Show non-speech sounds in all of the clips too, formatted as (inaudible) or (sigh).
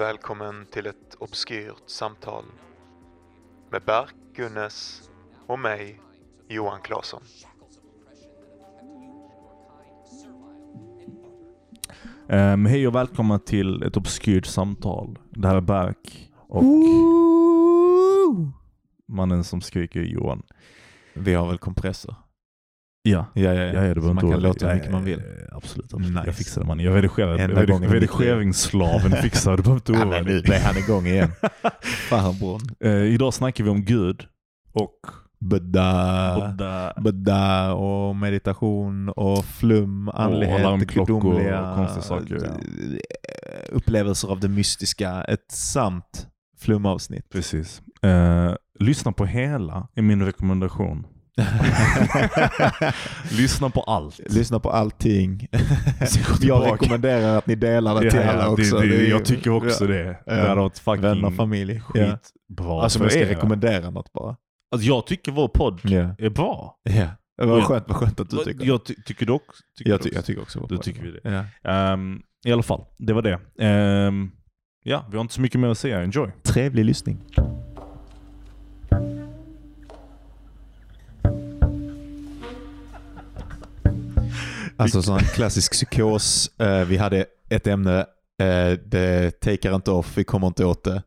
Välkommen till ett obskyrt samtal med Berk Gunnes och mig, Johan Claesson. Um, hej och välkomna till ett obskyrt samtal. Det här är Berk och mannen som skriker Johan. Vi har väl kompressor? Ja, Ja, ja, ja, ja det man kan låta hur ja, mycket man vill. ja, Absolut, absolut. Nice. Jag fixar det man. Jag redigerar. Redigeringsslaven fixar det. Du behöver inte Ja, oroa dig. nu är han igång igen. (laughs) Farbrorn. Eh, idag snackar vi om Gud och Buddha, Buddha. Och meditation och flum, andlighet, och gudomliga konstiga saker, ja. eh, upplevelser av det mystiska. Ett sant flumavsnitt. Precis. Eh, lyssna på hela är min rekommendation. (laughs) Lyssna på allt. Lyssna på allting. Jag rekommenderar att ni delar det till Ja, alla ja, också. det, det, Det jag tycker också ja. det. Ja. Det hade varit fucking Vänner familj. Ja. skitbra Alltså om för jag ska er. rekommendera något bara. Alltså, jag tycker vår podd Ja. är bra. Ja. Var Ja. skönt, vad skönt att du tycker jag ty- tycker du också? Tycker jag, ty- jag tycker också. Då tycker vi det. Ja. Ehm, I alla fall, det var det. Ehm, ja, vi har inte så mycket mer att säga. Enjoy. Trevlig lyssning. Alltså sån här klassisk psykos. Eh, vi hade ett ämne, eh, det takar inte off, vi kommer inte åt det.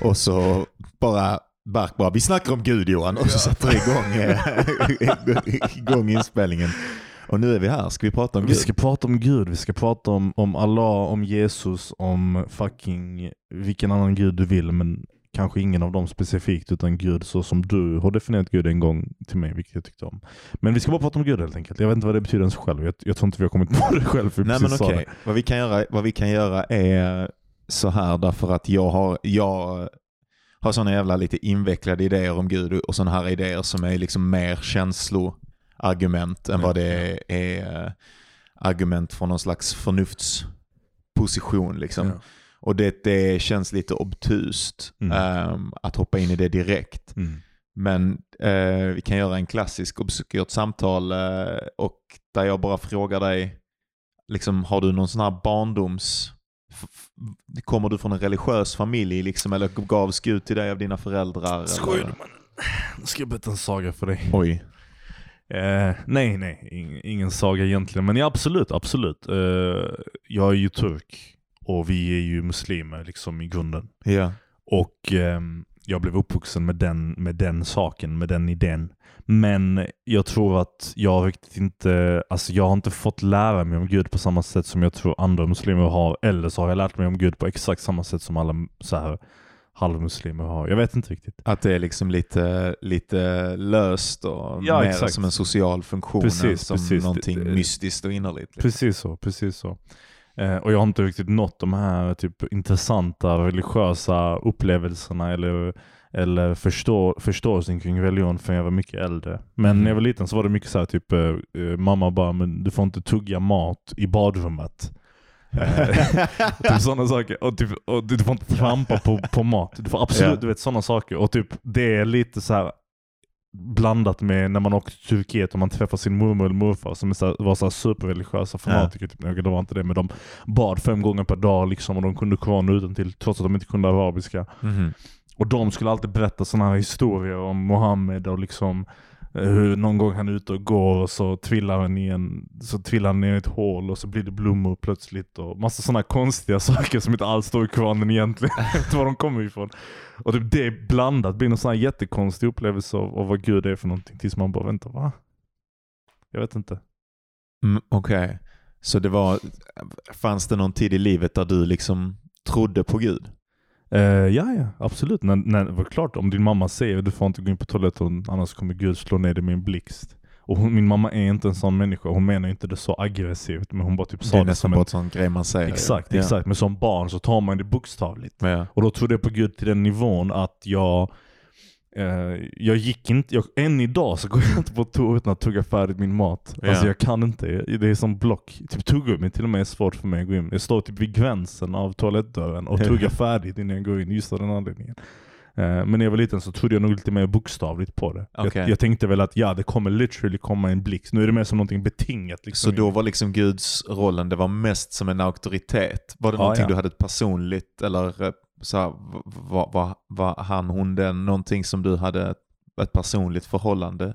Och så bara Bark bara, vi snackar om Gud Johan. Och så sätter vi igång, eh, (laughs) igång inspelningen. Och nu är vi här, ska vi prata om Vi Gud? ska prata om Gud, vi ska prata om, om Allah, om Jesus, om fucking vilken annan Gud du vill, men kanske ingen av dem specifikt, utan Gud så som du har definierat Gud en gång till mig, vilket jag tyckte om. Men vi ska bara prata om Gud helt enkelt. Jag vet inte vad det betyder ens själv. Jag, jag tror inte vi har kommit på det själv. För Nej men okej, vad, vi kan göra, vad vi kan göra är så här därför att jag har, jag har sådana jävla lite invecklade idéer om Gud och sådana här idéer som är liksom mer känsloargument än vad det är argument från någon slags förnuftsposition. Liksom. Ja. Och det, det känns lite obtust Mm. ehm, att hoppa in i det direkt. Mm. Men eh, vi kan göra en klassisk obskyrt samtal eh, och där jag bara frågar dig, liksom, har du någon sån här barndoms... Kommer du från en religiös familj liksom, eller gavs Gud till dig av dina föräldrar? Skojar du? Nu ska jag berätta en saga för dig. Oj. Eh, nej, nej. Ingen, ingen saga egentligen. Men ja, absolut, absolut. Eh, jag är ju turk och vi är ju muslimer liksom i grunden. Ja. Och ehm, jag blev uppvuxen med den, med den saken, med den idén. Men jag tror att jag riktigt inte, alltså jag har inte fått lära mig om Gud på samma sätt som jag tror andra muslimer har. Eller så har jag lärt mig om Gud på exakt samma sätt som alla så här, halvmuslimer har. Jag vet inte riktigt. Att det är liksom lite, lite löst och Ja, mer exakt. som en social funktion Precis, än som precis. någonting mystiskt och innerligt. Liksom. Precis så, precis så. Eh, och jag har inte riktigt nått de här typ intressanta religiösa upplevelserna eller, eller förstå, förståelsen kring religion förrän jag var mycket äldre. Men Mhm. när jag var liten så var det mycket så här typ, eh, eh, mamma bara, men du får inte tugga mat i badrummet. Eh, (laughs) typ sådana saker. Och, typ, och du får inte trampa på, på mat. Du får absolut, Ja. du vet sådana saker. Och typ det är lite så här blandat med när man åker till Turkiet och man träffar sin mormor eller morfar som så här, var så här superreligiösa fanatiker. Typ, okay, det var inte det, men de bad fem gånger per dag liksom, och de kunde Koranen utantill trots att de inte kunde arabiska. Mhm. Och de skulle alltid berätta sådana här historier om Mohammed och liksom Eh, hur någon gång han är ute och går och så trillar han i, en, så trillar han ner i ett hål och så blir det blommor plötsligt och massa sådana konstiga (laughs) saker som inte alls står i Koranen egentligen. Jag vet inte var de kommer ifrån. Och typ det blandat blir någon sån här jättekonstig upplevelse av, av vad Gud är för någonting tills man bara väntar, va? Jag vet inte. Mm, Okej, så det var, fanns det någon tid i livet där du liksom trodde på Gud? Eh, ja, ja, absolut. När, när, det var klart, om din mamma säger du får inte gå in på toaletten annars kommer Gud slå ner dig med en blixt. Och hon, min mamma är inte en sån människa. Hon menar inte det så aggressivt, men hon bara typ Det sa är det, nästan som bara en... sån grej man säger. Exakt, ja. exakt. Men som barn så tar man det bokstavligt. Ja. Och då trodde jag på Gud till den nivån att jag jag gick inte, jag, än idag så går jag inte på toa utan att tugga färdigt min mat. Ja. Alltså jag kan inte, det är som block. Typ tuggummi till och med är svårt för mig att gå in. Jag står typ vid gränsen av toalettdörren och tuggar färdigt innan jag går in, just av den anledningen. Eh, Men när jag var liten så trodde jag nog lite mer bokstavligt på det. Okej. Jag, jag tänkte väl att ja, det kommer literally komma en blixt. Nu är det mer som någonting betingat. Liksom. Så då var liksom Guds rollen, det var mest som en auktoritet? Var det Ja, någonting ja. du hade ett personligt, eller eh, så var, var, var han, hon den, någonting som du hade ett, personligt förhållande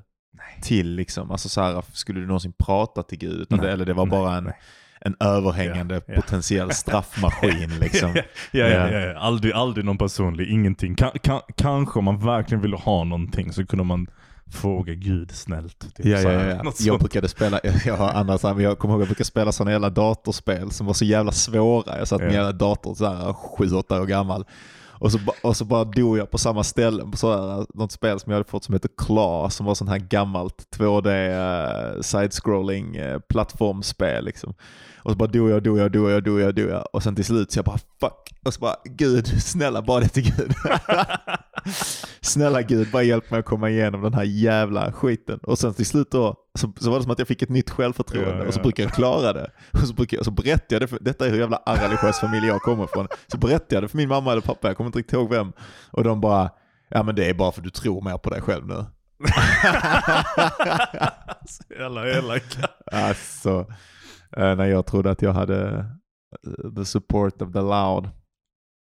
till? Liksom? Alltså så här, skulle du någonsin prata till Gud? Utan Nej, det, eller det var nej, bara en, nej. en överhängande Ja, ja. potentiell straffmaskin? (laughs) Liksom. ja, ja, Ja. ja. Aldrig, aldrig någon personlig, ingenting. Ka, kanske om man verkligen ville ha någonting så kunde man fråga Gud snällt. Typ Ja, ja, ja. Jag sånt. brukade spela, jag har men jag kommer ihåg jag brukade spela sådana jävla datorspel som var så jävla svåra. Jag satt med Ja. dator så här sju, åtta år gammal. Och så, och så bara dog jag på samma ställe på så här, något spel som jag hade fått som heter Claw som var sånt här gammalt 2D uh, side-scrolling eh, plattformsspel liksom. Och så bara dog jag, dog jag, dog jag, dog jag, dog jag. Och sen till slut så jag bara fuck. Och så bara Gud, snälla bara det till Gud. (laughs) (laughs) snälla Gud, bara hjälp mig att komma igenom den här jävla skiten. Och sen till slut då, så, så var det som att jag fick ett nytt självförtroende. Ja, Och så ja. brukar jag klara det. Och så, brukar jag, så berättade jag det, för, detta är hur jävla areligiös familj jag kommer ifrån. Så berättade jag det för min mamma eller pappa, jag kommer inte riktigt ihåg vem. Och de bara, ja men det är bara för du tror mer på dig själv nu. Så (laughs) jävla elaka. Alltså, eh, när jag trodde att jag hade eh, the support of the loud.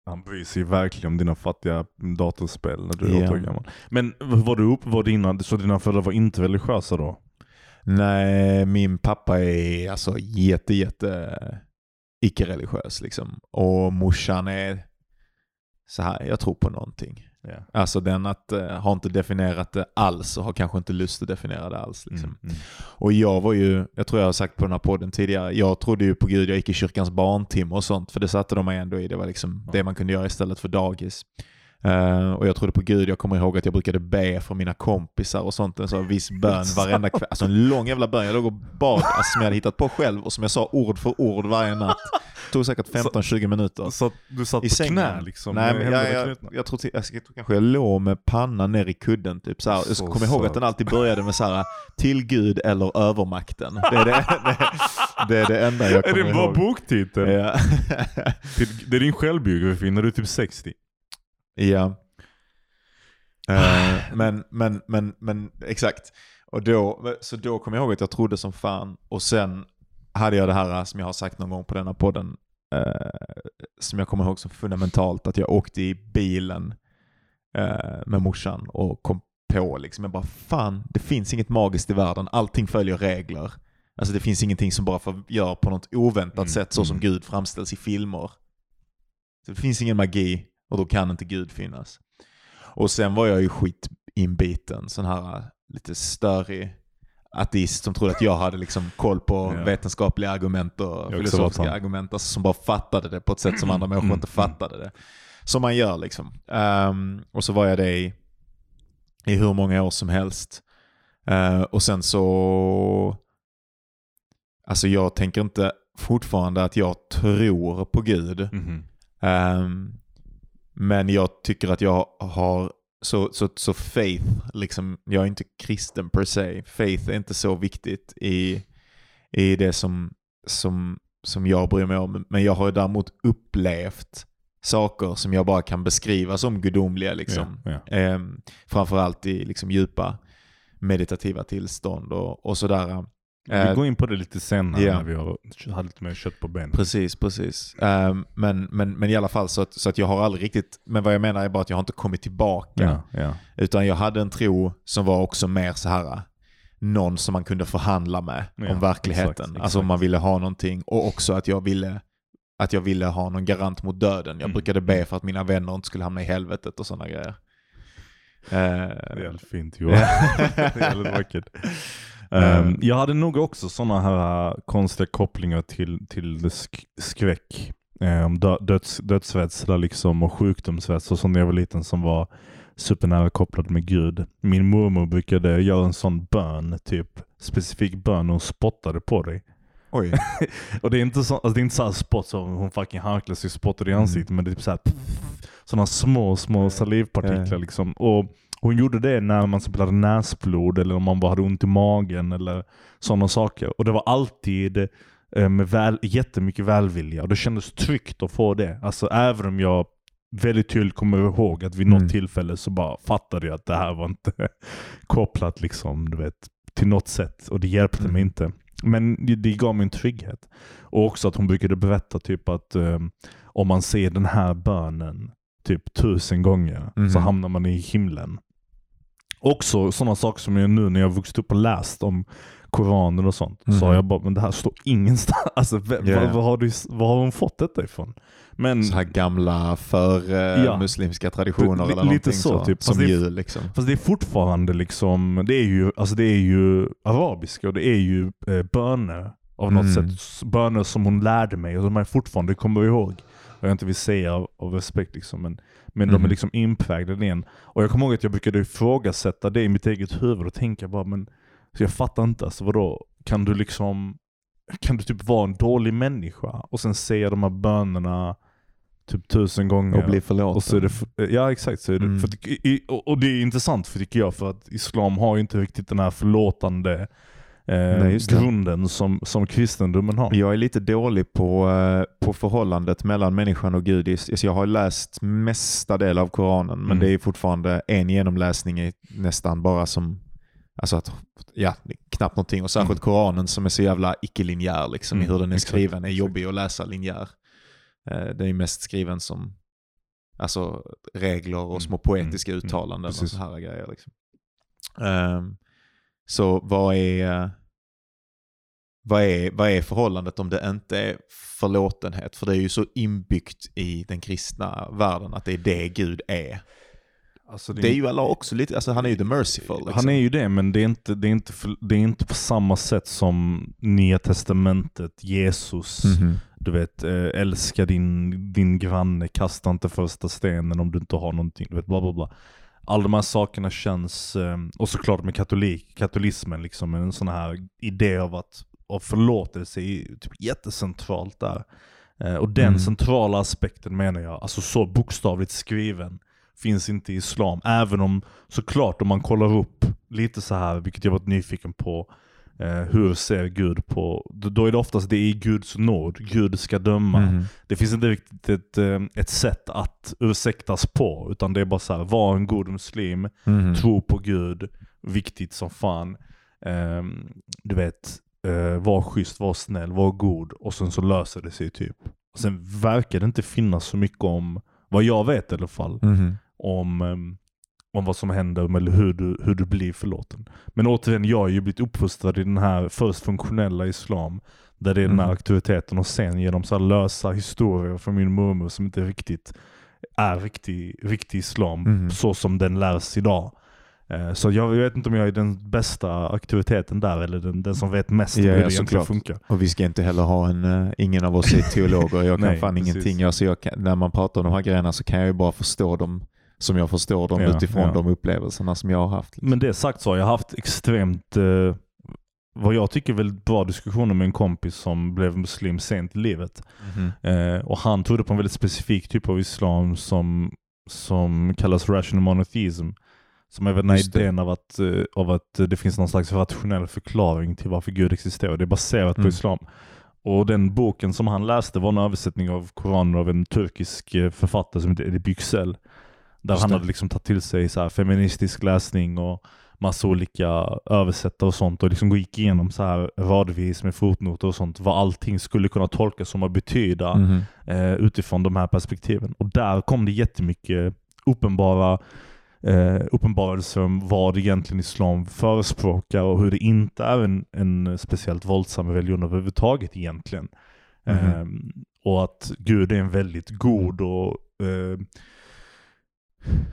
Han bryr sig verkligen om dina fattiga datorspel när du är Ja. åtta år gammal. Men var du upp, var dina, så dina föräldrar var inte religiösa då? Nej, min pappa är alltså jätte, jätte icke-religiös liksom. Och morsan är så här, jag tror på någonting. Ja. Alltså den att, uh, har inte definierat det alls och har kanske inte lust att definiera det alls. Liksom. Mm, mm. Och jag var ju, jag tror jag har sagt på den här podden tidigare, jag trodde ju på Gud, jag gick i kyrkans barntim och sånt, för det satte de mig ändå i. Det var liksom det man kunde göra istället för dagis. Eh, och jag trodde på Gud, jag kommer ihåg att jag brukade be för mina kompisar och sånt, en sån viss (laughs) bön varenda kväll. Alltså en lång jävla bön, jag låg och bad, alltså, som jag hade hittat på själv och som jag sa ord för ord varje natt. Det tog säkert 15-20 minuter. Så att du satt I på sängen? knä liksom? Nej, men jag, jag, jag, tror jag, jag tror kanske jag låg med pannan ner i kudden. Typ, så här. Jag kommer ihåg att den alltid började med så här, till Gud eller övermakten. Det är det, det, det, är det enda jag Är det kommer en bra ihåg. boktitel? Ja. Det är din självbiografi när du är typ 60. Ja. Eh, men, men, men, men exakt. Och då, så då kom jag ihåg att jag trodde som fan. Och sen hade jag det här som jag har sagt någon gång på denna podden. eh, som jag kommer ihåg som fundamentalt. Att jag åkte i bilen eh, med morsan och kom på liksom. Jag bara fan, det finns inget magiskt i världen. Allting följer regler. Alltså det finns ingenting som bara får gör på något oväntat Mm, sätt så som mm. Gud framställs i filmer. Så det finns ingen magi och då kan inte Gud finnas. Och sen var jag ju skitinbiten, sån här äh, lite störig ateist som trodde att jag hade liksom koll på Ja. vetenskapliga argument och filosofiska argument. Alltså som bara fattade det på ett sätt som andra människor Mm, inte fattade det. Som man gör liksom. Ehm, och så var jag det i, i hur många år som helst. Eh, och sen så... Alltså jag tänker inte fortfarande att jag tror på Gud. Mhm. Ehm, men jag tycker att jag har så, så, så faith, liksom, jag är inte kristen per se. Faith är inte så viktigt i, i det som, som, som jag bryr mig om. Men jag har däremot upplevt saker som jag bara kan beskriva som gudomliga. Liksom. Ja, ja. Ehm, framförallt i liksom, djupa meditativa tillstånd och, och sådär. Vi Eh, går in på det lite senare ja. när vi har har lite mer kött på benen. Precis, precis. Ehm, men, men, men i alla fall så att, så att jag har aldrig riktigt, men vad jag menar är bara att jag har inte kommit tillbaka. Ja, ja. Utan jag hade en tro som var också mer så här någon som man kunde förhandla med om verkligheten. exakt, exakt. Alltså om man ville ha någonting och också att jag ville att jag ville ha någon garant mot döden. Jag Mm. brukade be för att mina vänner inte skulle hamna i helvetet och sådana grejer. Det är Uh, jävligt fint (laughs) Johan. det är jävligt vackert. Ehm, jag hade nog också sådana här äh, konstiga kopplingar till, till sk- skräck. Um, döds, dödsrädsla liksom och sjukdomsrädsla som när jag var liten som var supernära kopplad med Gud. Min mormor brukade göra en sån bön, typ specifik bön och hon spottade på dig. oj. (laughs) Och det är inte så, alltså det är inte så här spott som hon fucking harklar sig och spottar i ansiktet men det är typ såhär sådana små, små salivpartiklar Ja. liksom. Och hon gjorde det när man spelade näsblod eller om man bara hade ont i magen eller sådana saker. Och det var alltid eh, med väl, jättemycket välvilja och det kändes tryggt att få det. Alltså även om jag väldigt tydligt kommer ihåg att vid något Mm. tillfälle så bara fattade jag att det här var inte (laughs) kopplat liksom, du vet, till något sätt. Och det hjälpte Mm. mig inte. Men det, det gav mig en trygghet. Och också att hon brukade berätta typ att eh, om man ser den här bönen typ tusen gånger så Mhm. hamnar man i himlen. Också sådana saker som jag nu när jag vuxit upp och läst om Koranen och sånt. Så Mhm. har jag bara, men det här står ingenstans. (laughs) Alltså, v- Ja, vad, vad, har du, vad har hon fått detta ifrån? Men, Så här gamla för eh, Ja. muslimska traditioner eller lite så, så. typ. Som Fast jul liksom. fast det är fortfarande liksom, det är ju, alltså det är ju arabiska och det är ju eh, böner av något Mm. sätt. Böner som hon lärde mig och de är fortfarande kommer ihåg. Och jag inte vill säga av, av respekt liksom, men, men de är Mhm. liksom inpräglade igen. Och jag kommer ihåg att jag brukade ifrågasätta det i mitt eget huvud och tänka bara, men så jag fattar inte, alltså vadå? Kan du liksom, kan du typ vara en dålig människa och sen säga de här bönerna typ tusen gånger? Och bli förlåten. Och så är det, f- ja exakt, så är det, Mm. för i, och det är intressant för tycker jag för att Islam har ju inte riktigt den här förlåtande eh, grunden som, som kristendomen har. Jag är lite dålig på, eh, på förhållandet mellan människan och Gud. Jag har läst mesta del av Koranen, men Mm. det är fortfarande en genomläsning i nästan bara som Alltså att, ja, knappt någonting. Och särskilt Koranen som är så jävla icke-linjär liksom, i Mm, hur den är exakt, skriven. är jobbig att läsa linjär. Eh, den är mest skriven som alltså, regler och Mm, små poetiska mm, mm, uttalanden och precis. så här grejer. Liksom. Ehm, så vad är, vad, är, vad är förhållandet om det inte är förlåtenhet? För det är ju så inbyggt i den kristna världen att det är det Gud är. Alltså, Det är ju Allah också lite, alltså han är ju the merciful. Liksom. Han är ju det, men det är, inte, det, är inte, det är inte på samma sätt som Nya Testamentet, Jesus, Mhm. du vet, eh, älska din, din granne, kasta inte första stenen om du inte har någonting, du vet, bla bla bla. Alla de här sakerna känns, eh, och såklart med katolik, katolismen, liksom, en sån här idé av att av förlåtelse är ju typ jättecentralt där. Eh, och den Mm. centrala aspekten menar jag, alltså så bokstavligt skriven, finns inte i islam. Även om såklart om man kollar upp lite så här, vilket jag varit nyfiken på, hur ser Gud på, då- är det oftast det är Guds nåd, Gud ska döma. Mhm. Det finns inte riktigt ett, eh, ett sätt att ursäktas på, utan det är bara så här, var en god muslim, Mhm. tro på Gud, viktigt som fan. Ehm, du vet, uh, var schysst, var snäll, var god och sen så löser det sig typ. Och sen verkar det inte finnas så mycket om, vad jag vet i alla fall, Mhm. om, ehm, om vad som händer eller hur du, hur du blir förlåten. Men återigen, jag har ju blivit uppfostrad i den här först funktionella islam, där det är den här Mhm. auktoriteten och sen genom så lösa historier från min mormor som inte riktigt är riktig, riktig islam, Mhm. så som den lärs idag. Eh, Så jag vet inte om jag är den bästa auktoriteten där, eller den, den som vet mest om Ja, hur det egentligen funkar. Och vi ska inte heller ha en, eh, ingen av oss är teologer, jag kan (laughs) Nej, fan precis. ingenting. Alltså jag kan, när man pratar om de här grejerna så kan jag ju bara förstå dem som jag förstår dem Ja, utifrån ja. de upplevelserna som jag har haft. liksom. Men det sagt så har jag haft extremt, eh, vad jag tycker väldigt bra diskussioner med en kompis som blev muslim sent i livet. Mhm. Eh, och han trodde på en väldigt specifik typ av islam som, som kallas rational monotheism. Som är den här idén av att, eh, av att det finns någon slags rationell förklaring till varför Gud existerar. Det är baserat på Mm. islam. Och den boken som han läste var en översättning av Koranen av en turkisk eh, författare som heter Edip Yüksel. Där Just han det. hade liksom tagit till sig så feministisk läsning och massa olika översättare och sånt och liksom gick igenom så här radvis med fotnoter och sånt vad allting skulle kunna tolkas som att betyda Mhm. eh, utifrån de här perspektiven. Och där kom det jättemycket uppenbara eh, uppenbarelser om vad egentligen islam förespråkar och hur det inte är en, en speciellt våldsam religion överhuvudtaget egentligen. Mhm. Eh, och att Gud är en väldigt god och eh,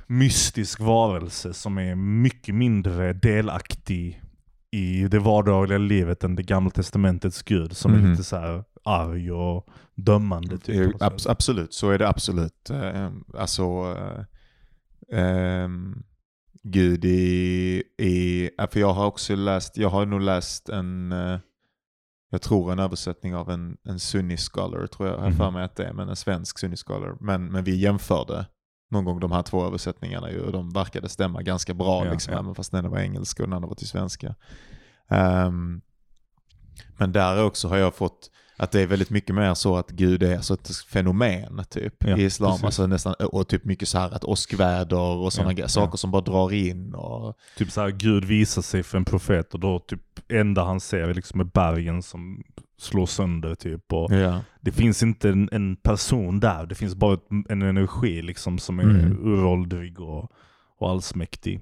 mystisk varelse som är mycket mindre delaktig i det vardagliga livet än det gamla testamentets Gud som är Mhm. lite så här arg och dömande. Typ, sätt. absolut, så är det absolut. Eh, alltså, ehm, Gud i, i, för jag har också läst, jag har nog läst en, eh, jag tror en översättning av en, en sunni scholar, tror jag, har för Mhm. mig att det är, men en svensk sunni scholar. Men, men vi jämförde någon gång de här två översättningarna ju, och de verkade stämma ganska bra, Ja, liksom, ja. även fast den ena var engelska och den andra var till svenska. Ehm, men där också har jag fått, Att det är väldigt mycket mer så att Gud är alltså ett fenomen typ Ja, i islam. precis. Alltså nästan, och typ mycket så här att åskväder och sådana Ja. Saker som bara drar in och... Typ så här, Gud visar sig för en profet och då typ enda han ser är liksom bergen som slår sönder typ. Och Ja. det finns inte en, en person där, det finns bara en energi liksom som är Mm. uråldrig och, och allsmäktig.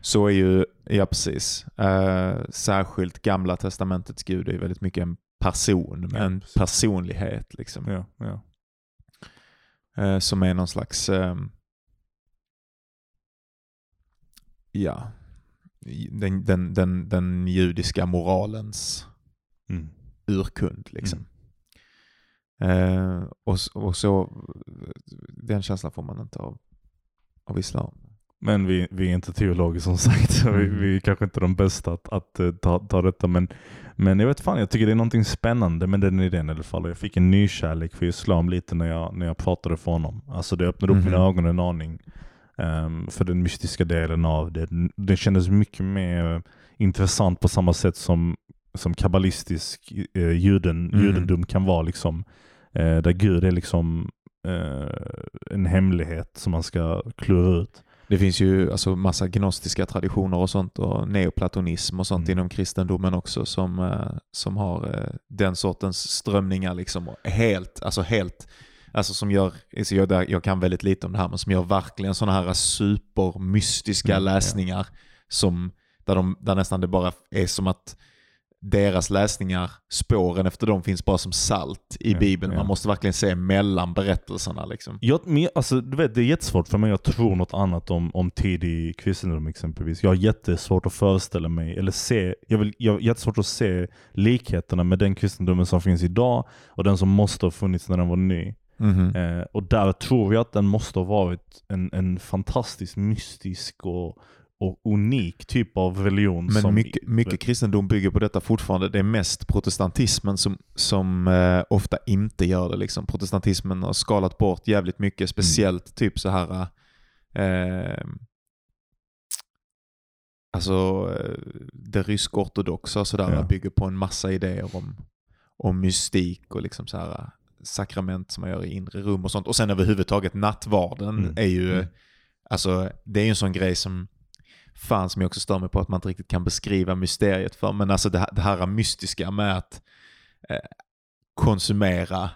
Så är ju, ja precis. Eh, särskilt gamla testamentets Gud är väldigt mycket en person, Ja, en precis. personlighet liksom. Ja, ja. Eh, som är någon slags, ehm, ja, den, den, den, den judiska moralens Mm. Urkund. Liksom. Eh, och, och så, den känslan får man inte av, av islam. Men vi, vi är inte teologer som sagt, (laughs) vi, Mm. vi är kanske inte de bästa att, att eh, ta, ta detta. Men, men jag vet fan, jag tycker det är någonting spännande med den idén i alla fall. Jag fick en ny kärlek för islam lite när jag, när jag pratade för honom. Alltså det öppnade upp Mhm. mina ögon en aning ehm, för den mystiska delen av det. Det kändes mycket mer intressant på samma sätt som, som kabbalistisk eh, juden, Mhm. judendom kan vara. Liksom, eh, där Gud är liksom eh, en hemlighet som man ska klura ut. Det finns ju alltså massa gnostiska traditioner och sånt och neoplatonism och sånt Mm. inom kristendomen också som, eh, som har eh, den sortens strömningar liksom. Helt, alltså helt, alltså som gör, alltså jag, jag kan väldigt lite om det här, men som gör verkligen sådana här supermystiska Mm, ja. läsningar som, där, de, där nästan det bara är som att deras läsningar, spåren efter dem finns bara som salt i Ja, Bibeln. ja. Man måste verkligen se mellan berättelserna liksom. Jag, men, alltså, du vet, det är jättesvårt för mig att tro något annat om, om tidig kristendom exempelvis. Jag har jättesvårt att föreställa mig, eller se, jag, vill, jag har jättesvårt att se likheterna med den kristendomen som finns idag och den som måste ha funnits när den var ny. Mhm. Eh, och där tror jag att den måste ha varit en, en fantastiskt mystisk och, och unik typ av religion. Men som, mycket, mycket kristendom bygger på detta fortfarande. Det är mest protestantismen som, som eh, ofta inte gör det. Liksom. Protestantismen har skalat bort jävligt mycket, speciellt typ så här eh, Alltså eh, det rysk-ortodoxa sådär Ja. bygger på en massa idéer om, om mystik och liksom så här sakrament som man gör i inre rum och sånt. Och sen överhuvudtaget nattvarden Mm. är ju, Mm. alltså det är ju en sån grej som fan som jag också stör mig på att man inte riktigt kan beskriva mysteriet för. Men alltså det, här- det här mystiska med att eh, konsumera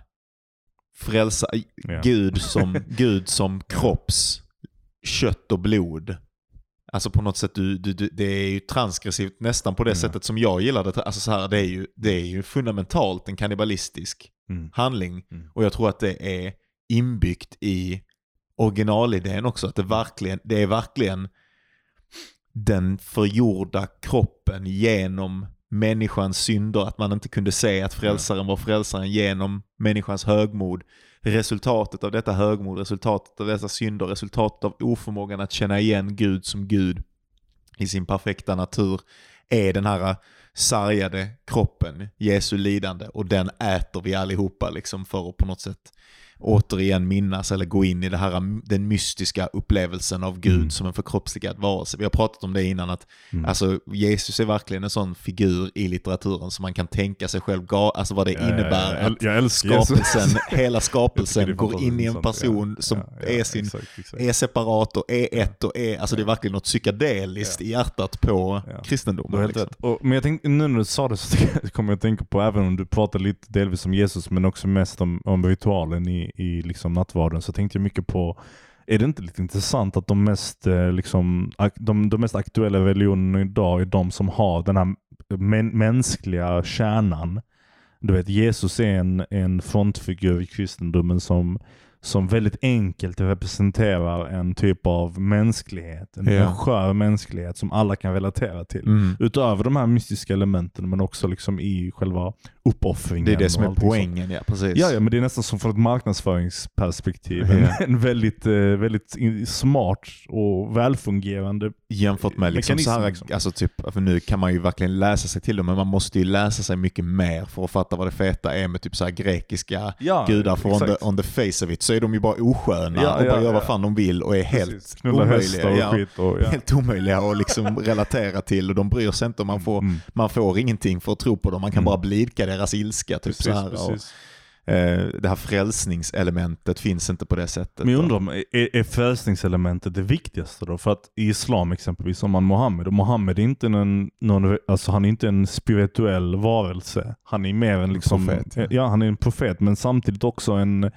frälsa, Ja. Gud, som, (laughs) Gud som kropps, kött och blod. Alltså på något sätt, du, du, du, det är ju transgressivt nästan på det Ja. sättet som jag gillar det. Alltså så här, det, är ju, det är ju fundamentalt en kannibalistisk Mm. handling. Mm. Och jag tror att det är inbyggt i originalidén också. Att det, verkligen, det är verkligen den förgjorda kroppen genom människans synder. Att man inte kunde se att frälsaren var frälsaren genom människans högmod. Resultatet av detta högmod, resultatet av dessa synder, resultatet av oförmågan att känna igen Gud som Gud i sin perfekta natur är den här sargade kroppen, Jesu lidande och den äter vi allihopa liksom för att på något sätt återigen minnas eller gå in i det här, den mystiska upplevelsen av Gud Mm. som en förkroppsligad varelse. Vi har pratat om det innan att Mm. alltså, Jesus är verkligen en sån figur i litteraturen som man kan tänka sig själv, alltså vad det Ja, ja, innebär ja, jag, att jag Jesus. skapelsen, (laughs) hela Jag skapelsen går in i en person som Ja, ja, är sin exakt, exakt. är separat och är ett och är, alltså det är verkligen något psykedeliskt i hjärtat på Ja. Kristendomen. Liksom. Och, men jag tänkte, nu när du sa det så (laughs) kommer jag att tänka på, även om du pratar lite delvis om Jesus, men också mest om, om ritualen i, i liksom nattvarden, så tänkte jag mycket på, är det inte lite intressant att de mest, eh, liksom, de, de mest aktuella religionerna idag är de som har den här män, mänskliga kärnan? Du vet, Jesus är en, en frontfigur i kristendomen som, som väldigt enkelt representerar en typ av mänsklighet. En, Ja. skör mänsklighet som alla kan relatera till. Mm. Utöver de här mystiska elementen men också liksom i själva uppoffringen. Det är det som och är allting sånt. poängen, ja precis. Ja, ja, men det är nästan som från ett marknadsföringsperspektiv. Ja. En, (laughs) en väldigt, eh, väldigt smart och välfungerande Jämfört med liksom så här, liksom. alltså typ, för nu kan man ju verkligen läsa sig till det, men man måste ju läsa sig mycket mer för att fatta vad det feta är med typ så här grekiska ja, gudar. För on the, on the face of it så är de ju bara osköna Ja, och ja, bara gör vad ja. fan de vill och är helt Precis. Och omöjliga. Ja. Och, ja. Helt omöjliga att liksom (laughs) relatera till och de bryr sig inte. och Man får, Mm. man får ingenting för att tro på dem. Man kan Mm. bara blidka deras ilska. Typ Precis, så här. Och, precis. eh, det här frälsningselementet finns inte på det sättet. Men jag undrar om, är, är frälsningselementet det viktigaste då? För att i islam exempelvis, om man Mohammed, och Mohammed är inte någon, någon alltså han är inte en spirituell varelse. Han är mer en liksom, profet, ja. ja. han är en profet, men samtidigt också en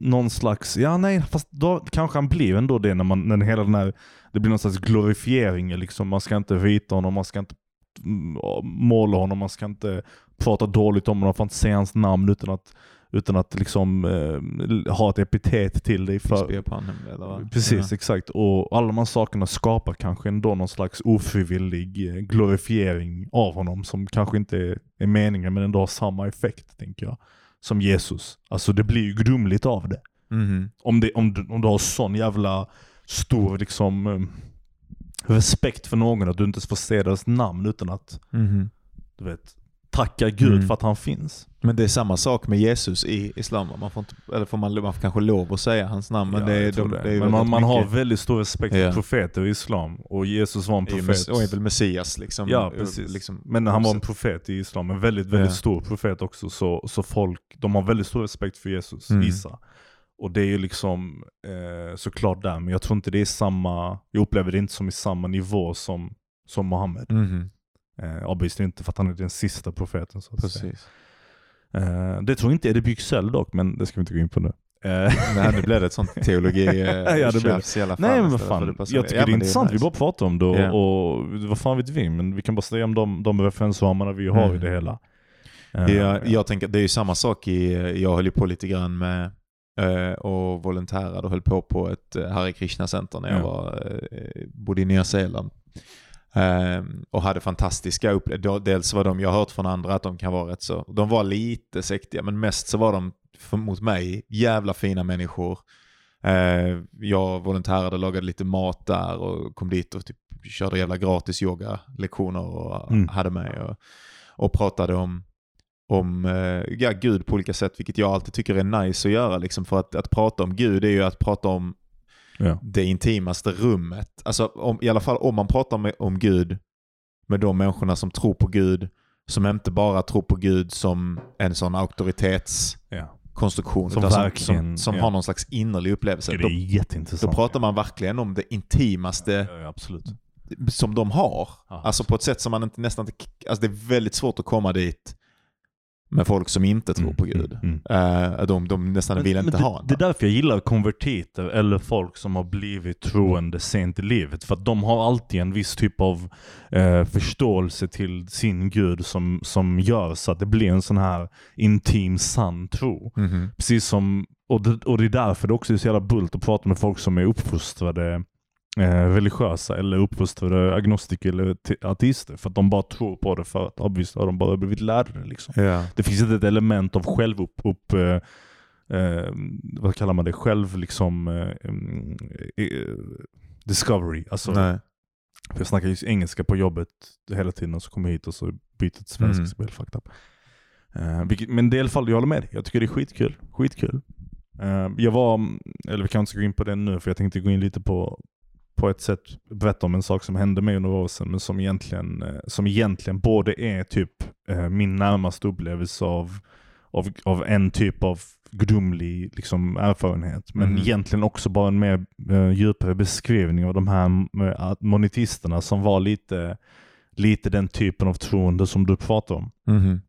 någon slags, ja nej, fast då kanske han blir ändå det när man, när hela den här, det blir någon slags glorifiering liksom. Man ska inte vita honom, man ska inte måla honom, man ska inte prata dåligt om honom, man får inte säga hans namn utan att, utan att liksom eh, ha ett epitet till dig. För, honom, eller? Precis, exakt. Och alla de här sakerna skapar kanske ändå någon slags ofrivillig eh, glorifiering av honom som kanske inte är, meningen men ändå har samma effekt, tänker jag. Som Jesus. Alltså det blir ju gudomligt av det. Ja. Mhm. Om, det, om, du, om du har sån jävla stor liksom eh, respekt för någon att du inte får säga deras namn utan att, Mhm. du vet, tacka Gud Mm. för att han finns. Men det är samma sak med Jesus i islam. Man får, inte, eller får man, man får kanske lov att säga hans namn. Men, Ja, det, de, det. det men man, man har väldigt stor respekt Ja. för profeter i islam. Och Jesus var en profet. och är väl Messias liksom. Ja, precis. Liksom, men han var en profet i islam, en väldigt, väldigt Ja. stor profet också. Så, så folk, de har väldigt stor respekt för Jesus, Mm. Isa. Och det är ju liksom eh, såklart där, men jag tror inte det är samma, jag upplever det inte som i samma nivå som, som Mohammed. Mhm. Eh, obviously inte för att han är den sista profeten så att säga. Precis. Eh, det tror inte Eddie Byxell dock, men det ska vi inte gå in på nu. Eh, (laughs) Nej, nu blev det ett sånt (laughs) teologi eh, Ja, det blev det. i alla fall. Nej men vad fan, det jag tycker Ja, det är intressant, vi nice. bara pratar om det och, Ja. och vad fan vet vi, men vi kan bara säga om de, de referensramarna vi har i Mm. det hela. Eh, Ja, jag tänker, det är ju samma sak i, jag höll ju på lite grann med och volontärade och höll på på ett eh, Hare Krishna-center när jag Ja. var, eh, bodde i Nya Zeeland. Eh, och hade fantastiska upplevelser. Dels var de, jag har hört från andra att de kan vara rätt så, de var lite sektiga men mest så var de för, mot mig jävla fina människor. Eh, jag volontärade och lagade lite mat där och kom dit och typ körde jävla gratis yoga-lektioner och Mm. hade med och, och pratade om om eh, ja, Gud på olika sätt, vilket jag alltid tycker är nice att göra. Liksom, för att, att prata om Gud är ju att prata om Ja. det intimaste rummet. Alltså om, i alla fall om man pratar med, om Gud med de människorna som tror på Gud, som inte bara tror på Gud som en sån auktoritetskonstruktion, Ja. Som utan som, som, ja. har någon slags innerlig upplevelse. Det Då, är jätteintressant. då pratar man verkligen om det intimaste absolut. som de har. Alltså på ett sätt som man inte nästan inte... Alltså det är väldigt svårt att komma dit med folk som inte tror Mm, på Gud. mm, mm. Eh, de, de nästan Men- vill men inte det, ha en. Det är därför jag gillar konvertiter eller folk som har blivit troende sent i livet. För att de har alltid en viss typ av eh, förståelse till sin gud som, som gör så att det blir en sån här intim sann tro. Mhm. Precis som, och det, och det är därför det också är så jävla bult att prata med folk som är uppfostrade eh, religiösa eller uppfostrade agnostiker eller te- ateister. För att de bara tror på det för att obviously har de bara blivit lärda det. Liksom. Ja. Det finns inte ett element av självupp... Upp, eh, eh, vad kallar man det? Själv liksom... Eh, mm, eh, discovery. Alltså, Nej. för jag snackar ju engelska på jobbet hela tiden och så kommer jag hit och så byter till svenska Mm. så blir fucked up. Eh, vilket, men i alla fall, jag håller med dig. Jag tycker det är skitkul. Skitkul. Eh, jag var, eller vi kanske inte gå in på det nu för jag tänkte gå in lite på, på ett sätt berätta om en sak som hände mig under år sedan men som egentligen, eh, som egentligen både är typ eh, min närmaste upplevelse av, av, av en typ av gudomlig liksom, erfarenhet. Men Mhm. egentligen också bara en mer eh, djupare beskrivning av de här eh, monetisterna som var lite, lite den typen av troende som du pratar om. Mhm.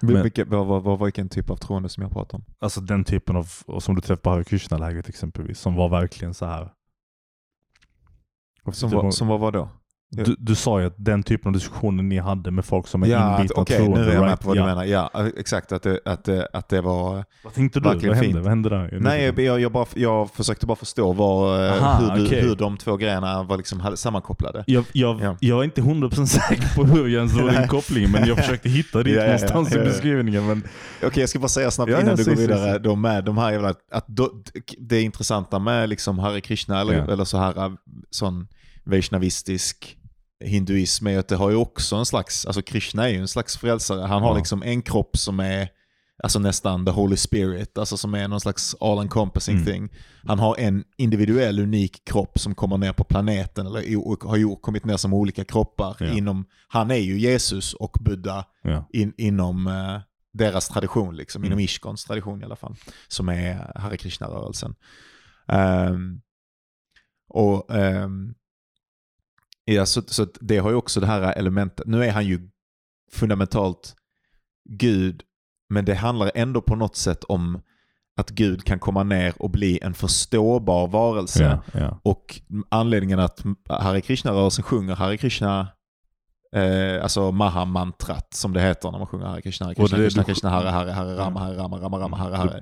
Men- Vilka, vad, vad, vad, vilken typ av troende som jag pratar om? Alltså den typen av, som du träffade på Hare Krishna-lägret exempelvis, som var verkligen så här. Som var, var- som var vad då? Du, du sa ju att den typen av diskussioner ni hade med folk som är Ja, inbitna okej troende. nu är jag med right? på vad ja. du menar. Ja, exakt. Att det, att det, att det var... Vad tänkte du? Vad hände? fint. Vad hände där? Nej, jag, jag, bara, jag försökte bara förstå var, eh, Aha, hur, du, okej. hur de två grejerna var liksom sammankopplade. Jag, jag, Ja. jag är inte 100% säker på hur jag ens drog den kopplingen, men jag försökte hitta dit (laughs) Ja, någonstans i beskrivningen. Men Okej, jag ska bara säga snabbt innan du går vidare. Då med de här jävla, att det intressanta med liksom Hare Krishna eller, eller så här sån vaishnavistisk hinduism är att det har ju också en slags, alltså Krishna är ju en slags frälsare. Han har Ja. liksom en kropp som är alltså nästan the Holy Spirit, alltså som är någon slags all encompassing Mm. thing. Han har en individuell unik kropp som kommer ner på planeten, eller har kommit ner som olika kroppar. Ja. inom Han är ju Jesus och Buddha Ja. in, inom eh, deras tradition, liksom, Mm. inom Ishkons tradition i alla fall, som är Hare Krishna-rörelsen. Ehm, och ehm, ja, så, så det har ju också det här elementet. Nu är han ju fundamentalt Gud, men det handlar ändå på något sätt om att Gud kan komma ner och bli en förståbar varelse. Ja, ja. Och anledningen att Hare Krishna-rörelsen sjunger Hare Krishna, eh, alltså Mahamantrat som det heter när man sjunger Hare Krishna, Hare Krishna, Krishna, Krishna, Hare Hare, Hare Rama, Hare Rama, Rama Rama, Hare Hare.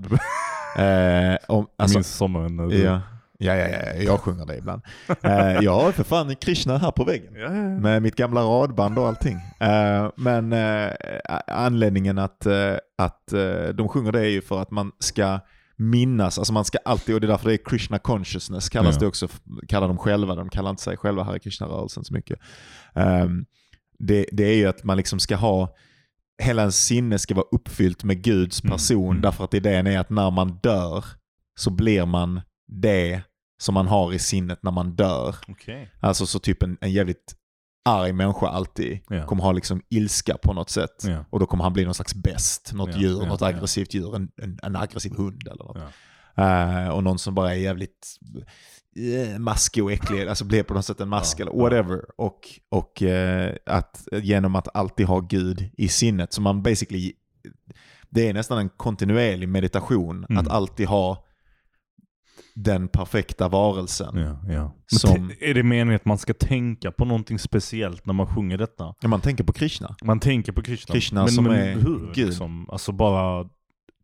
Eh, om, alltså, minns sommaren när du... ja, ja, ja, ja, jag sjunger det ibland. Eh, jag har för fan Krishna här på väggen. Ja, ja, ja. Med mitt gamla radband och allting. Eh, men eh, anledningen att, att de sjunger det är ju för att man ska minnas, alltså man ska alltid, och det är därför det är Krishna consciousness kallas Ja. det också, kallar de själva, de kallar inte sig själva Hare Krishna-rörelsen så mycket. Ehm, det, det är ju att man liksom ska ha, hela ens sinne ska vara uppfyllt med Guds Mm, person, mm. därför att idén är att när man dör så blir man det som man har i sinnet när man dör. Okej. Alltså så typ en, en jävligt arg människa alltid Ja. kommer ha liksom ilska på något sätt. Ja. Och då kommer han bli någon slags bäst, något Ja, djur, ja, något aggressivt djur, en, en, en aggressiv hund eller något. Eh, och någon som bara är jävligt eh, maskig och äcklig, alltså blir på något sätt en mask eller whatever. Och, och eh, att genom att alltid ha Gud i sinnet, så man basically, det är nästan en kontinuerlig meditation, Mm. att alltid ha den perfekta varelsen. Ja, ja. Som- Är det meningen att man ska tänka på någonting speciellt när man sjunger detta? När man tänker på Krishna. Man tänker på Krishna. Krishna men, som men är hur? Gud. Liksom? Alltså bara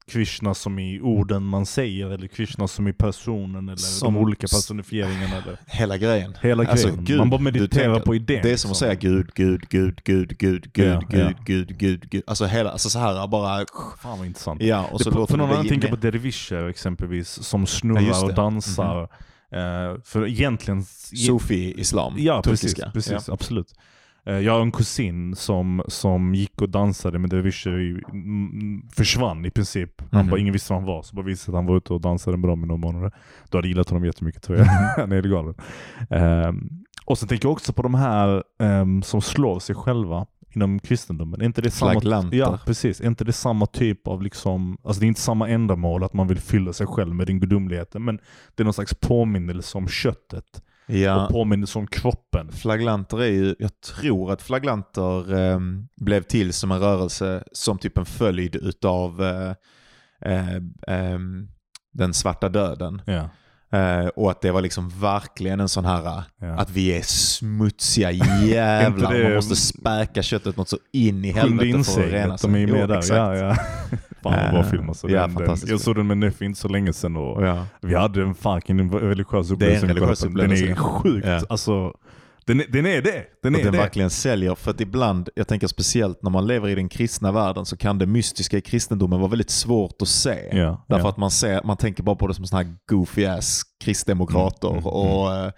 Krishna som i orden man säger, eller Krishna som i personen, eller Som- de olika personifieringarna. Eller Hela grejen. hela Alltså, grejen. Gud, man bara mediterar tänker- på idén. Det är som att liksom. säga Gud, Gud, Gud, Gud, Gud, Gud, Ja, Gud, ja. Gud, Gud, Gud. Alltså hela, alltså så här bara... Fan vad intressant. Ja, och så det, låter för någon annan tänker på dervisher exempelvis, som Ja, snurrar just och det. Mhm. dansar. Eh, för egentligen... Sufi-islam, Ja, precis. turkiska. precis Absolut. Eh, Jag har en kusin som, som gick och dansade med mm, försvann i princip. Han Mhm. bara, ingen visste vem han var, så bara visade att han var ute och dansade med dem i några månader. Du hade gillat honom jättemycket tror jag. (laughs) han är helt galen. Ehm, och sen tänker jag också på de här ehm, som slår sig själva inom kristendomen. Är inte det samma, Flaglanter. ja, precis. Är inte det samma typ av, liksom, alltså det är inte samma ändamål att man vill fylla sig själv med den gudomligheten, men det är någon slags påminnelse om köttet Ja, och påminnelse om kroppen. flaglanter är ju, jag tror att flaglanter ehm, blev till som en rörelse som typ en följd utav eh, eh, ehm, den svarta döden. Ja. Eh, och att det var liksom verkligen en sån här, Ja. att vi är smutsiga (laughs) jävlar. Det- Man måste späka köttet något så in i helvete för att rena sig. de är med Jo, där. exakt. Ja, ja. (laughs) Fan vad bra Eh, film alltså. ja, Den- den- Jag såg den med Neffe inte så länge sedan och Ja. vi hade en fucking religiös Det är upplevelse. en religiös på den. Är upplevelse. sjukt. Ja. Alltså, den, är- den är det. Den Och är den det. verkligen säljer. För att ibland, jag tänker speciellt när man lever i den kristna världen så kan det mystiska i kristendomen vara väldigt svårt att se. Ja, Därför ja. att man, ser, man tänker bara på det som såna här goofy ass kristdemokrater Mm, mm, och, eh,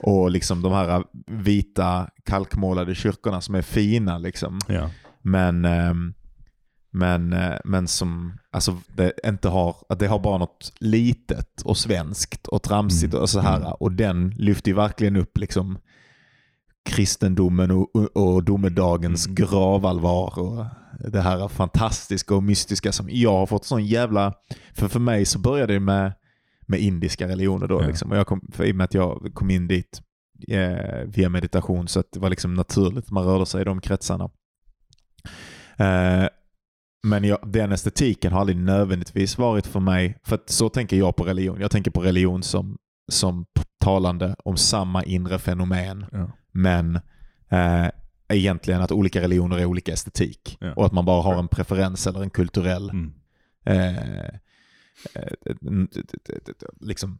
och liksom de här vita kalkmålade kyrkorna som är fina. Liksom. Ja. Men, ehm, men, eh, men som alltså, det inte har, att det har bara något litet och svenskt och tramsigt Mm, och så här. mm. Och den lyfter ju verkligen upp liksom kristendomen och, och, och domedagens Mm. gravallvar och det här fantastiska och mystiska som jag har fått sån jävla... För för mig så började det med, med indiska religioner då. Ja. Liksom. Och jag kom, för I och med att jag kom in dit eh, via meditation så att det var liksom naturligt att man rörde sig i de kretsarna. Eh, men jag, den estetiken har aldrig nödvändigtvis varit för mig, för så tänker jag på religion. Jag tänker på religion som, som talande om samma inre fenomen, Ja. Men eh, egentligen att olika religioner är olika estetik. Ja. Och att man bara har en preferens eller en kulturell Mm. eh, eh, liksom,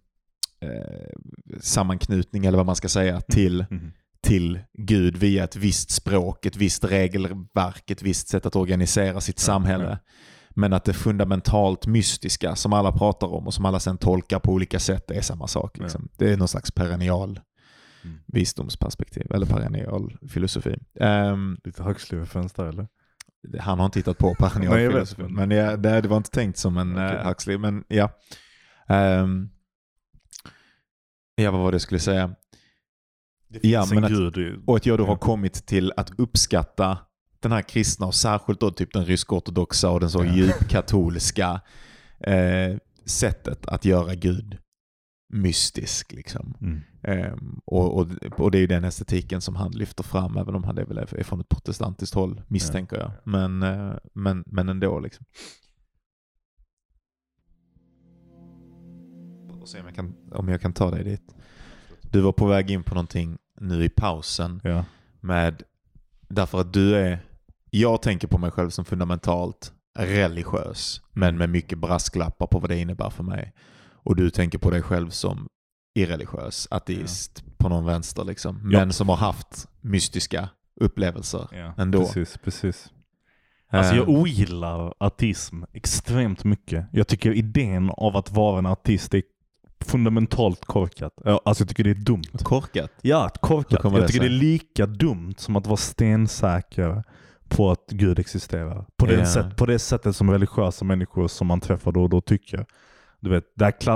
eh, sammanknutning eller vad man ska säga till Mm. till Gud via ett visst språk, ett visst regelverk, ett visst sätt att organisera sitt samhälle. ja. Men att det fundamentalt mystiska som alla pratar om och som alla sen tolkar på olika sätt är samma sak. Liksom. Det är någon slags perennial Mm. visdomsperspektiv eller perennial filosofi. Ehm, Lite Huxley-referens där eller? han har inte hittat på vet. parnialfilosofin. Men ja, det, det var inte tänkt som en okay. Huxley. Men ja. Ehm, ja, vad var det jag skulle säga? Det Ja, men en att- gud. Och att jag då har kommit till att uppskatta den här kristna och särskilt då typ den rysk-ortodoxa och den så Ja. djup-katolska eh, sättet att göra Gud mystisk. Liksom. Mm. Ehm, och, och, och det är ju den estetiken som han lyfter fram, även om han är väl är från ett protestantiskt håll, misstänker jag. Men, eh, men, men ändå liksom. Och se om jag, kan, om jag kan ta dig dit. Du var på väg in på någonting nu i pausen Ja. med, därför att du är, jag tänker på mig själv som fundamentalt religiös, men med mycket brasklappar på vad det innebär för mig. Och du tänker på dig själv som irreligiös, ateist på någon vänster liksom. Men Ja. som har haft mystiska upplevelser Ja, ändå. Precis, precis. Alltså jag Eh, ogillar ateism extremt mycket. Jag tycker idén av att vara en artist är fundamentalt korkat. Ja, Alltså jag tycker det är dumt. korkat. Ja, korkat. Jag det tycker det är lika dumt som att vara stensäker på att Gud existerar. På, det Ja. sätt, på det sättet som religiösa människor som man träffar då och då tycker. Du vet,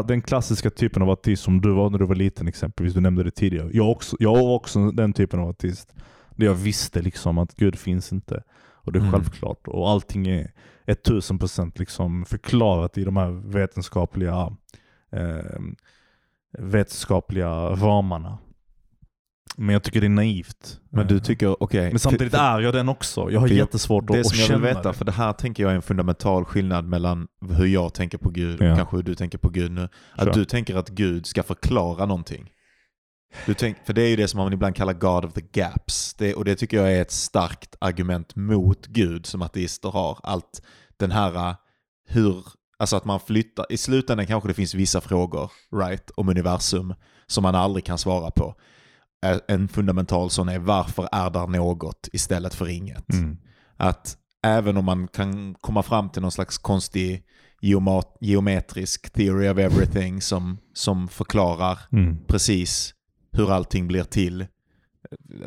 den klassiska typen av artist som du var när du var liten exempelvis. Du nämnde det tidigare. Jag, också, jag var också den typen av artist. Där jag visste liksom att Gud finns inte. Och det är Mm. självklart. Och allting är 1000% liksom förklarat i de här vetenskapliga eh, vetenskapliga ramarna. Men jag tycker det är naivt. Men du Eh, tycker, okej. men samtidigt för- är jag den också. Jag har jag- jättesvårt Det att, som att jag känna vill veta, det. för det här tänker jag är en fundamental skillnad mellan hur jag tänker på Gud och Ja. kanske hur du tänker på Gud nu. Att Kör. du tänker att Gud ska förklara någonting. Du tänk, för det är ju det som man ibland kallar God of the Gaps. Det, och det tycker jag är ett starkt argument mot Gud som ateister har. Allt den här, uh, hur, alltså att man flyttar, i slutändan kanske det finns vissa frågor, right, om universum som man aldrig kan svara på. En fundamental sån är varför är där något istället för inget? Mm. att även om man kan komma fram till någon slags konstig geomat- geometrisk theory of everything som, som förklarar Mm. precis hur allting blir till.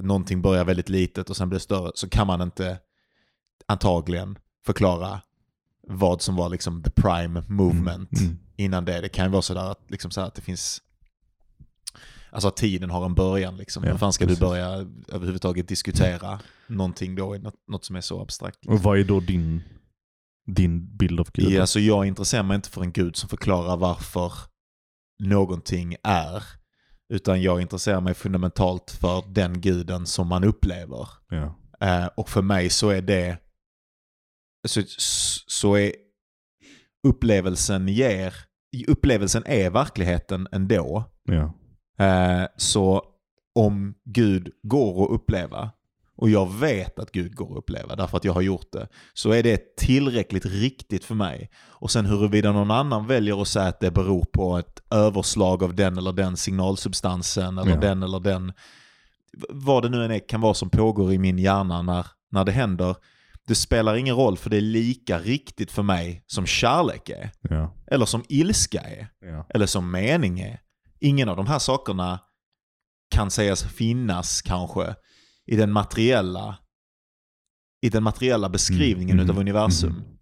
Någonting börjar väldigt litet och sen blir större. Så kan man inte antagligen förklara vad som var liksom the prime movement Mm. innan det. Det kan ju vara sådär att, liksom så att det finns Alltså att tiden har en början liksom. Ja, Hur fan ska precis. du börja överhuvudtaget diskutera någonting då, något, något som är så abstrakt? liksom? Och vad är då din, din bild av Gud? Ja, alltså jag intresserar mig inte för en gud som förklarar varför någonting är. Utan jag intresserar mig fundamentalt för den guden som man upplever. Ja. Eh, och för mig så är det... Så, så är upplevelsen ger... Upplevelsen är verkligheten ändå. Ja. Eh, så om Gud går att uppleva, och jag vet att Gud går att uppleva därför att jag har gjort det, så är det tillräckligt riktigt för mig. Och sen huruvida någon annan väljer att säga att det beror på ett överslag av den eller den signalsubstansen eller Ja. den eller den, vad det nu än är kan vara som pågår i min hjärna när, när det händer, det spelar ingen roll för det är lika riktigt för mig som kärlek är. Ja. Eller som ilska är Ja. eller som mening är. Ingen av de här sakerna kan sägas finnas kanske i den materiella i den materiella beskrivningen Mm, utav mm, universum. mm.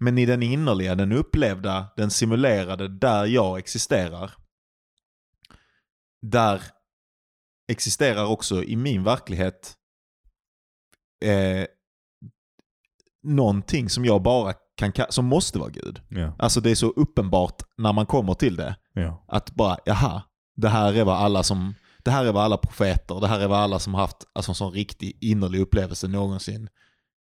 Men i den innerliga, den upplevda, den simulerade, där jag existerar. Där existerar också i min verklighet eh, någonting som jag bara kan ka- som måste vara Gud. Ja. Alltså det är så uppenbart när man kommer till det. Ja. Att bara, jaha, det här är vad alla som, det här är vad alla profeter, det här är vad alla som haft alltså, en sån riktig innerlig upplevelse någonsin,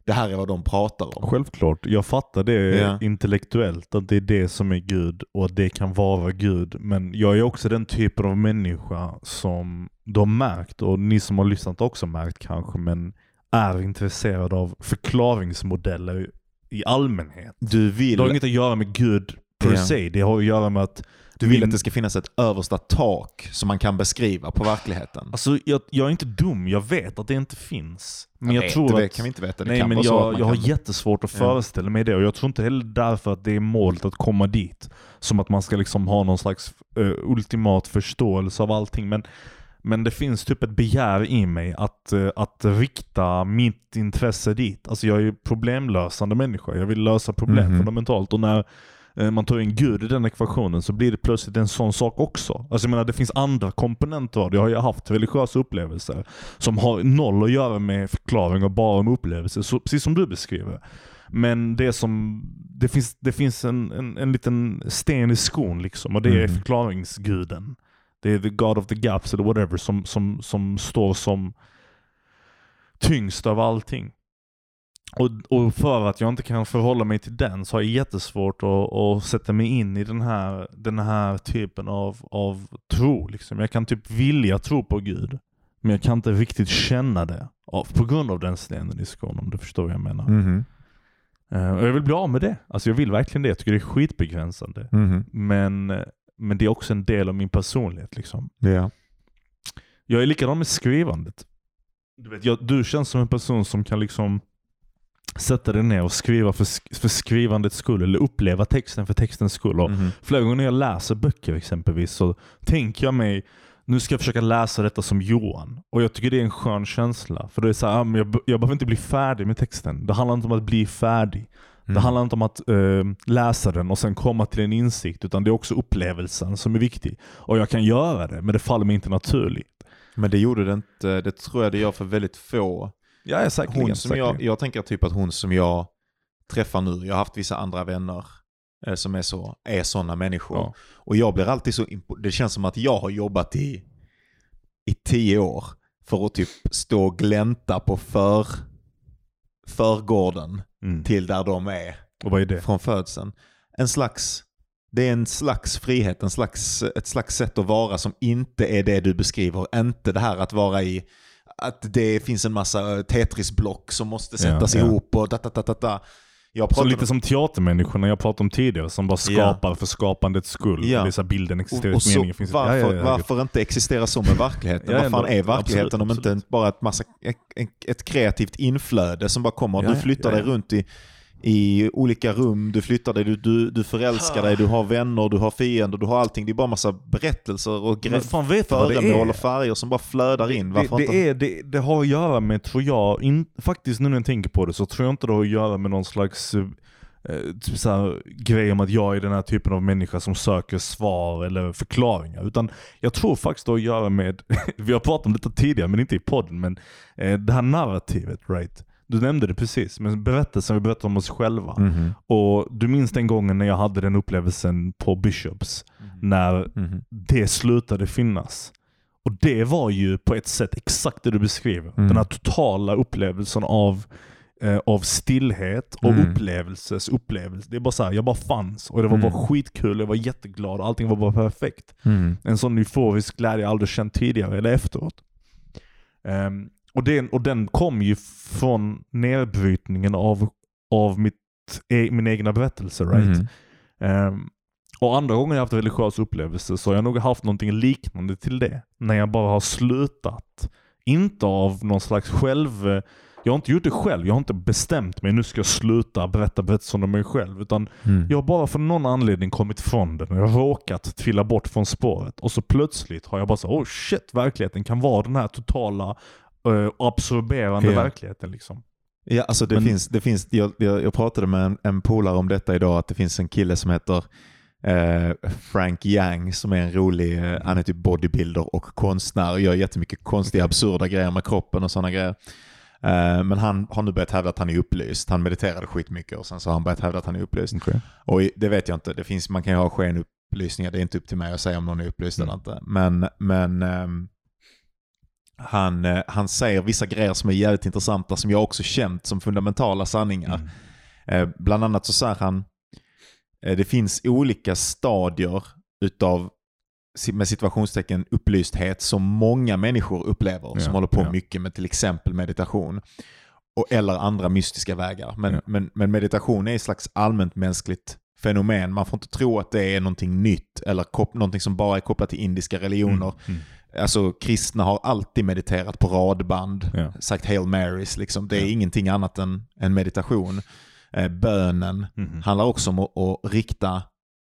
det här är vad de pratar om. Självklart, jag fattar det Ja. intellektuellt, att det är det som är Gud och att det kan vara Gud. Men jag är också den typen av människa som har märkt, och ni som har lyssnat också märkt kanske, men är intresserad av förklaringsmodeller i allmänhet. Du vill, Det har inget att göra med Gud per Ja. se, det har att göra med att du vill min- att det ska finnas ett översta tak som man kan beskriva på verkligheten. Alltså jag, jag är inte dum, jag vet att det inte finns. Men jag, vet, tror det att... kan vi inte veta. Det Nej men jag, jag har kan- jättesvårt att föreställa mig det och jag tror inte heller därför att det är målet att komma dit. Som att man ska liksom ha någon slags eh, ultimat förståelse av allting. Men, Men det finns typ ett begär i mig att, eh, att rikta mitt intresse dit. Alltså jag är ju problemlösande människa. Jag vill lösa problem Mhm. fundamentalt. Och när man tar in Gud i den ekvationen så blir det plötsligt en sån sak också. Alltså jag menar det finns andra komponenter av det. Jag har ju haft religiösa upplevelser som har noll att göra med förklaring och bara med upplevelser. Så, precis som du beskriver. Men det som, det finns, det finns en, en, en liten sten i skon liksom och det är Mhm. förklaringsguden. Det är the God of the gaps eller whatever som, som, som står som tyngst av allting. Och, och för att jag inte kan förhålla mig till den så har jag jättesvårt att, att sätta mig in i den här, den här typen av, av tro. Liksom. Jag kan typ vilja tro på Gud, men jag kan inte riktigt känna det. På grund av den stenen i skon om du förstår vad jag menar. Eh, och jag vill bli av med det. Alltså jag vill verkligen det. Jag tycker det är skitbegränsande. Mhm. Men, men det är också en del av min personlighet. Liksom. Ja. Jag är likadan med skrivandet. Du, vet, jag, du känns som en person som kan liksom sätta dig ner och skriva för, sk- för skrivandets skull. Eller uppleva texten för textens skull. Och Mhm. Flera gånger när jag läser böcker exempelvis så tänker jag mig nu ska jag försöka läsa detta som Johan. Och jag tycker det är en skön känsla. För det är så här, ah, jag, jag behöver inte bli färdig med texten. Det handlar inte om att bli färdig. Det Mm. handlar inte om att eh, läsa den och sen komma till en insikt. Utan det är också upplevelsen som är viktig. Och jag kan göra det, men det faller mig inte naturligt. Men det gjorde det inte, det tror jag det gör för väldigt få. Ja, säkerligen. Hon som jag, jag tänker typ att hon som jag träffar nu, jag har haft vissa andra vänner eh, som är så, är sådana människor. Ja. Och jag blir alltid så, det känns som att jag har jobbat i, i tio år för att typ stå och glänta på för, förgården Mm. till där de är Och vad är det? från födseln. En slags, det är en slags frihet, en slags, ett slags sätt att vara som inte är det du beskriver. Inte det här att vara i, att det finns en massa Tetris-block som måste sättas Ja, ja. ihop och da, da, da, da, da. Jag Så lite som teatermänniskorna jag pratade om tidigare som bara skapar för skapandets skull. Så här, bilden och, existerar, och så, meningen finns varför, ja, ja, ja, varför inte existera så med verkligheten? (laughs) Vad fan är verkligheten Absolut, om inte en, bara ett, massa, ett, ett kreativt inflöde som bara kommer? Du flyttar dig runt i, i olika rum, du flyttar dig, du, du, du förälskar dig, du har vänner, du har fiender, du har allting. Det är bara massa berättelser och det föremål och färger som bara flödar in. Det, Varför det, inte? är, det, det har att göra med, tror jag, in, faktiskt nu när jag tänker på det så tror jag inte det har att göra med någon slags eh, typ så här, grej om att jag är den här typen av människa som söker svar eller förklaringar. Utan jag tror faktiskt det har att göra med, (laughs) vi har pratat om detta tidigare men inte i podden, men eh, det här narrativet, right? Du nämnde det precis, men berättelsen vi berättar om oss själva. Mhm, Och du minns den gången när jag hade den upplevelsen på Bishops, när mhm, det slutade finnas. Och det var ju på ett sätt exakt det du beskriver. Mm. Den här totala upplevelsen av, eh, av stillhet och Mm. upplevelses upplevelse. Det är bara så här, jag bara fanns och det var Mm. bara skitkul, jag var jätteglad, allting var bara perfekt. En sån euforisk glädje jag aldrig känt tidigare eller efteråt. Ehm, och, den, och den kom ju från nedbrytningen av, av mitt, e, min egna berättelse. Right? Mhm. Ehm, och andra gånger jag haft religiös upplevelse så har jag nog haft någonting liknande till det. När jag bara har slutat. Inte av någon slags själv... Jag har inte gjort det själv. Jag har inte bestämt mig nu ska jag sluta berätta berättelser om mig själv. Utan Mm. jag har bara för någon anledning kommit från den. Jag har råkat trilla bort från spåret. Och så plötsligt har jag bara så oh shit, verkligheten kan vara den här totala absorberande Ja. verkligheten. liksom. Ja, alltså det Men- finns, det finns jag, jag, pratade med en, en polare om detta idag, att det finns en kille som heter eh, Frank Yang som är en rolig, eh, han är typ bodybuilder och konstnär och gör jättemycket konstiga absurda grejer med kroppen och sådana grejer. Eh, men han har nu börjat hävda att han är upplyst. Han mediterade skitmycket och sen så har han börjat hävda att han är upplyst. Och i- det vet jag inte, det finns, man kan ju ha skenupplysningar, det är inte upp till mig att säga om någon är upplyst Mm. eller inte. Men, men ehm, han, eh, han säger vissa grejer som är jävligt intressanta som jag också känt som fundamentala sanningar. Mm. Eh, bland annat så säger han, eh, det finns olika stadier utav med situationstecken upplysthet som många människor upplever Ja, som håller på ja. mycket med till exempel meditation. Och, eller andra mystiska vägar. Men, Ja. men, men meditation är ett slags allmänt mänskligt fenomen. Man får inte tro att det är någonting nytt eller kop- någonting som bara är kopplat till indiska religioner. Mm. Alltså kristna har alltid mediterat på radband, Ja. sagt Hail Marys. Liksom. Det är Ja. ingenting annat än, än meditation. Eh, bönen Mhm. handlar också om att, att rikta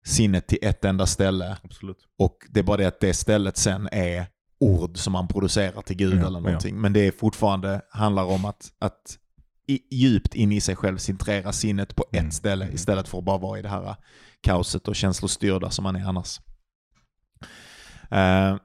sinnet till ett enda ställe. Absolut. Och det är bara det att det stället sen är ord som man producerar till Gud Ja, eller någonting. Men det är fortfarande handlar om att, att i, djupt in i sig själv centrera sinnet på ett Mm. ställe Mm. istället för att bara vara i det här kaoset och känslostyrda som man är annars. Eh,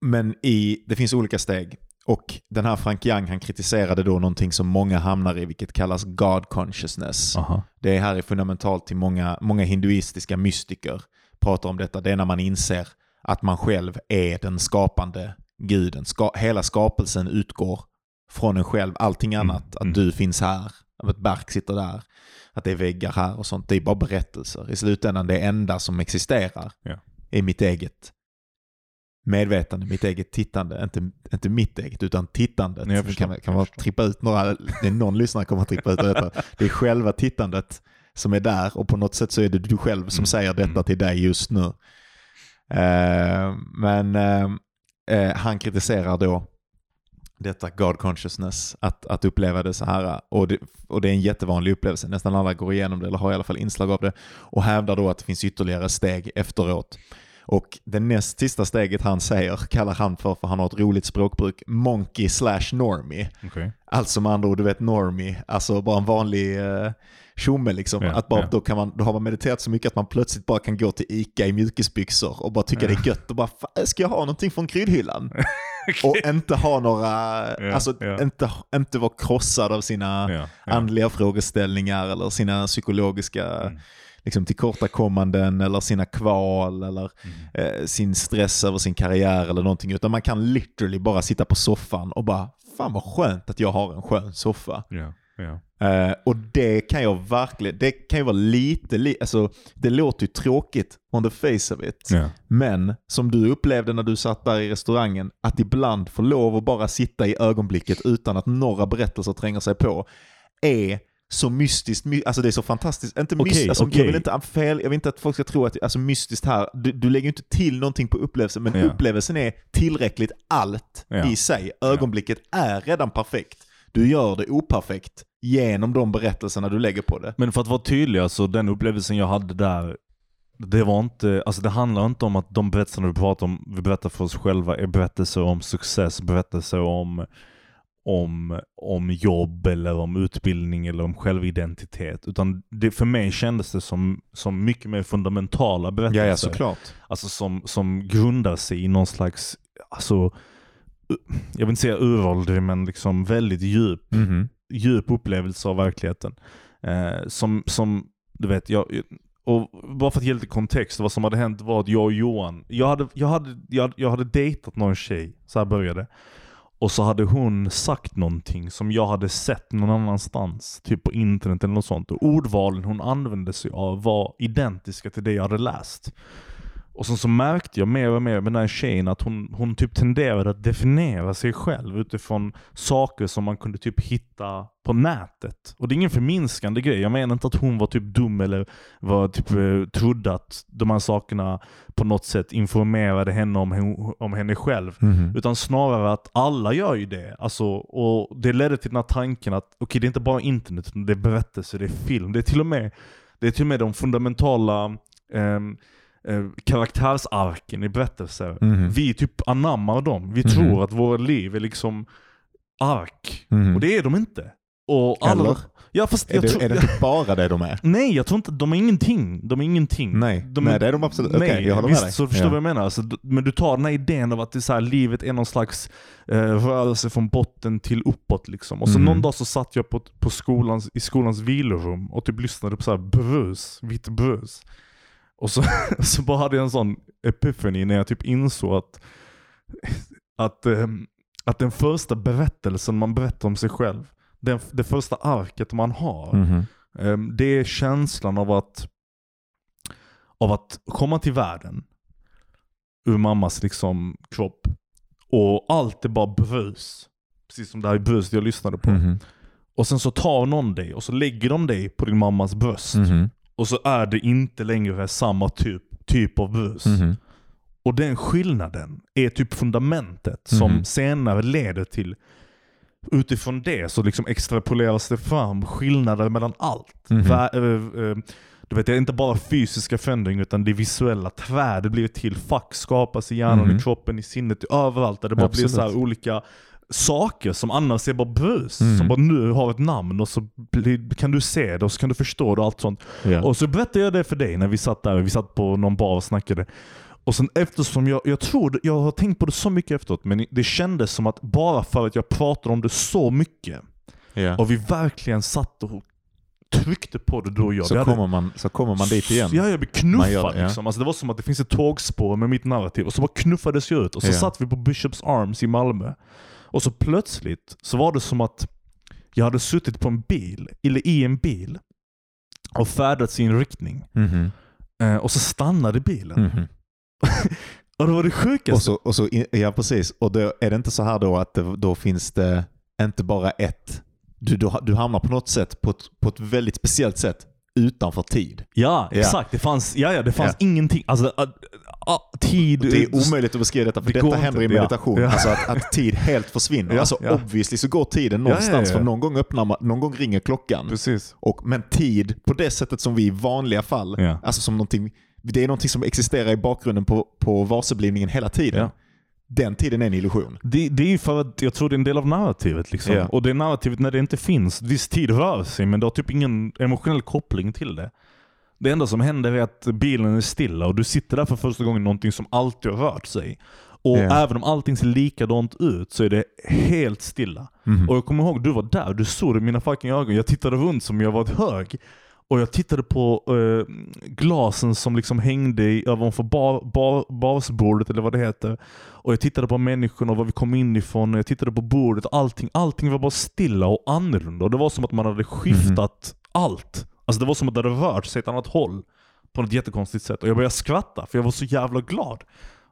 men i, det finns olika steg. Och den här Frank Young han kritiserade då någonting som många hamnar i, vilket kallas God consciousness. Aha. Det här är fundamentalt till många, många hinduistiska mystiker pratar om detta. Det är när man inser att man själv är den skapande guden. Ska, hela skapelsen utgår från en själv. Allting Mm, annat, att mm. du finns här, att ett berg sitter där, att det är väggar här och sånt. Det är bara berättelser. I slutändan det enda som existerar Ja. är mitt eget medvetande, mitt eget tittande. Inte, inte mitt eget, utan tittandet. Nej, jag förstår, kan, kan man trippa ut några, det är någon lyssnare kommer att trippa ut detta. Det är själva tittandet som är där och på något sätt så är det du själv som Mm, säger detta mm. till dig just nu. Eh, men eh, eh, han kritiserar då detta God consciousness, att, att uppleva det så här. Och det, och det är en jättevanlig upplevelse. Nästan alla går igenom det eller har i alla fall inslag av det. Och hävdar då att det finns ytterligare steg efteråt. Och det näst sista steget han säger kallar han för, för han har ett roligt språkbruk, monkey slash normie. Okej. Alltså med andra ord, du vet normie, alltså bara en vanlig uh, tjomme liksom. Ja, att bara, ja. då, kan man, då har man mediterat så mycket att man plötsligt bara kan gå till Ica i mjukisbyxor och bara tycka det är gött och bara, "Fan, ska jag ha någonting från kryddhyllan? (laughs) Och inte ha några, alltså. Inte, inte vara krossad av sina andliga frågeställningar eller sina psykologiska Mm. Liksom, tillkortakommanden eller sina kval eller Mm. eh, sin stress över sin karriär eller någonting. Utan man kan literally bara sitta på soffan och bara, fan vad skönt att jag har en skön soffa. Ja, ja. Eh, och det kan jag verkligen, det kan ju vara lite, li, alltså det låter ju tråkigt on the face of it. Ja. Men som du upplevde när du satt där i restaurangen, att ibland få lov att bara sitta i ögonblicket utan att några berättelser tränger sig på, är så mystiskt, my, alltså det är så fantastiskt. Inte Okej, mystiskt, alltså, jag okej. vill inte fel, jag vill inte att folk ska tro att alltså mystiskt här, du, du lägger ju inte till någonting på upplevelsen, men Ja. upplevelsen är tillräckligt allt Ja. i sig. Ögonblicket är redan perfekt. Du gör det operfekt genom de berättelserna du lägger på det. Men för att vara tydlig, alltså den upplevelsen jag hade där, det var inte, alltså det handlar inte om att de berättelserna vi pratar om, vi berättar för oss själva, är berättelser om success, berättelser om, om, om jobb eller om utbildning eller om självidentitet. Utan det, för mig kändes det som, som mycket mer fundamentala berättelser. Ja, ja såklart. Alltså som, som grundar sig i någon slags, alltså, jag vill inte säga uråldrig, men liksom väldigt djup Mhm. djup upplevelse av verkligheten. Eh, som, som, du vet, jag, och bara för att ge lite kontext, vad som hade hänt var att jag och Johan, jag hade, jag hade, jag, jag hade dejtat någon tjej, så här började och så hade hon sagt någonting som jag hade sett någon annanstans, typ på internet eller något sånt. Och ordvalen hon använde sig av var identiska till det jag hade läst. Och sen så märkte jag mer och mer med den här tjejen att hon, hon typ tenderade att definiera sig själv utifrån saker som man kunde typ hitta på nätet. Och det är ingen förminskande grej. Jag menar inte att hon var typ dum eller var typ, eh, trodde att de här sakerna på något sätt informerade henne om, om henne själv. Mhm. Utan snarare att alla gör ju det. Alltså, och det ledde till den här tanken att okej, det är inte bara internet, utan det är berättelser, det är film. Det är till och med, det är till och med de fundamentala ehm, eh, karaktärsarken i berättelser. Mhm. Vi typ anammar dem. Vi Mhm. tror att våra liv är liksom ark. Mhm. Och det är de inte. Och alla, Eller? Ja, fast Är jag det, tror, är det inte bara det de är? (laughs) Nej, jag tror inte, de är ingenting. De är ingenting. Nej. de, Nej, det är de absolut. Okej, jag håller med visst, dig. så förstår Ja. vad jag menar. Alltså, men du tar den här idén av att det är så här, livet är någon slags eh, rörelse från botten till uppåt. Liksom. Och så Mhm. någon dag så satt jag på, på skolans, i skolans vilorum och typ lyssnade på så här brus, vitt brus. Och så, (laughs) så bara hade jag en sån epiphany när jag typ insåg att, att, ehm, att den första berättelsen man berättar om sig själv, den, det första arket man har, Mhm. Ehm, Det är känslan av att, av att komma till världen ur mammas liksom kropp. Och allt är bara brus. Precis som det här bruset jag lyssnade på. Mhm. Och sen så tar någon dig och så lägger de dig på din mammas bröst. Mhm. Och så är det inte längre samma typ, typ av brus. Mhm. Och den skillnaden är typ fundamentet som Mhm. senare leder till Utifrån det så liksom extrapoleras det fram skillnader mellan allt. Mhm. Vä- eh, eh, du vet, det är inte bara fysiska förändringar utan det visuella. Tvär, det blir till. Fack skapas i hjärnan, Mhm. i kroppen, i sinnet, överallt. Där det bara blir Absolut. så här olika saker som annars är bara brus. Mm. Som bara nu har ett namn och så kan du se det och så kan du förstå det och allt sånt. Ja. Och så berättade jag det för dig när vi satt där, vi satt på någon bar och snackade. Och sen eftersom jag, jag tror, jag har tänkt på det så mycket efteråt, men det kändes som att bara för att jag pratade om det så mycket ja. och vi verkligen satt och tryckte på det du och jag. så, hade- kommer man, så kommer man dit igen. Ja, jag blev knuffad gör det, ja. liksom. Alltså, det var som att det finns ett tågspår med mitt narrativ och så bara knuffades jag ut och så Ja. satt vi på Bishops Arms i Malmö. Och så plötsligt så var det som att jag hade suttit på en bil, eller i en bil och färdats i en riktning. Mhm. Eh, och så stannade bilen. Mhm. (laughs) Och det var det sjukaste. Och så, och så, ja precis. Och då är det inte så här då att det, då finns det inte bara ett. Du, du, du hamnar på något sätt på ett, på ett väldigt speciellt sätt utanför tid. Ja, Ja. exakt. Det fanns, ja, ja, det fanns Ja. ingenting. Alltså, tid... Det är omöjligt att beskriva detta för Det detta händer inte, i meditation. Ja. Alltså att, att tid helt försvinner. Ja, alltså ja. obviously så går tiden någonstans ja. för någon gång öppnar någon gång ringer klockan. Precis. Och, men tid på det sättet som vi i vanliga fall, alltså som någonting, det är någonting som existerar i bakgrunden på, på varseblivningen hela tiden. Den tiden är en illusion. Det, det är ju för att jag tror det är en del av narrativet. Liksom. Ja. Och det narrativet när det inte finns, viss tid rör sig men det har typ ingen emotionell koppling till det. Det enda som händer är att bilen är stilla och du sitter där för första gången någonting som alltid har rört sig. Och Ja. även om allting ser likadant ut så är det helt stilla. Mhm. Och jag kommer ihåg, du var där, du såg det i mina fucking ögon. Jag tittade runt som jag var ett hög. Och jag tittade på eh, glasen som liksom hängde i, ovanför bar, bar, barsbordet eller vad det heter. Och jag tittade på människorna och var vi kom inifrån. Och jag tittade på bordet och allting. Allting var bara stilla och annorlunda. Och det var som att man hade skiftat allt. Alltså det var som att det hade rört sig ett annat håll. På något jättekonstigt sätt. Och jag började skratta för jag var så jävla glad.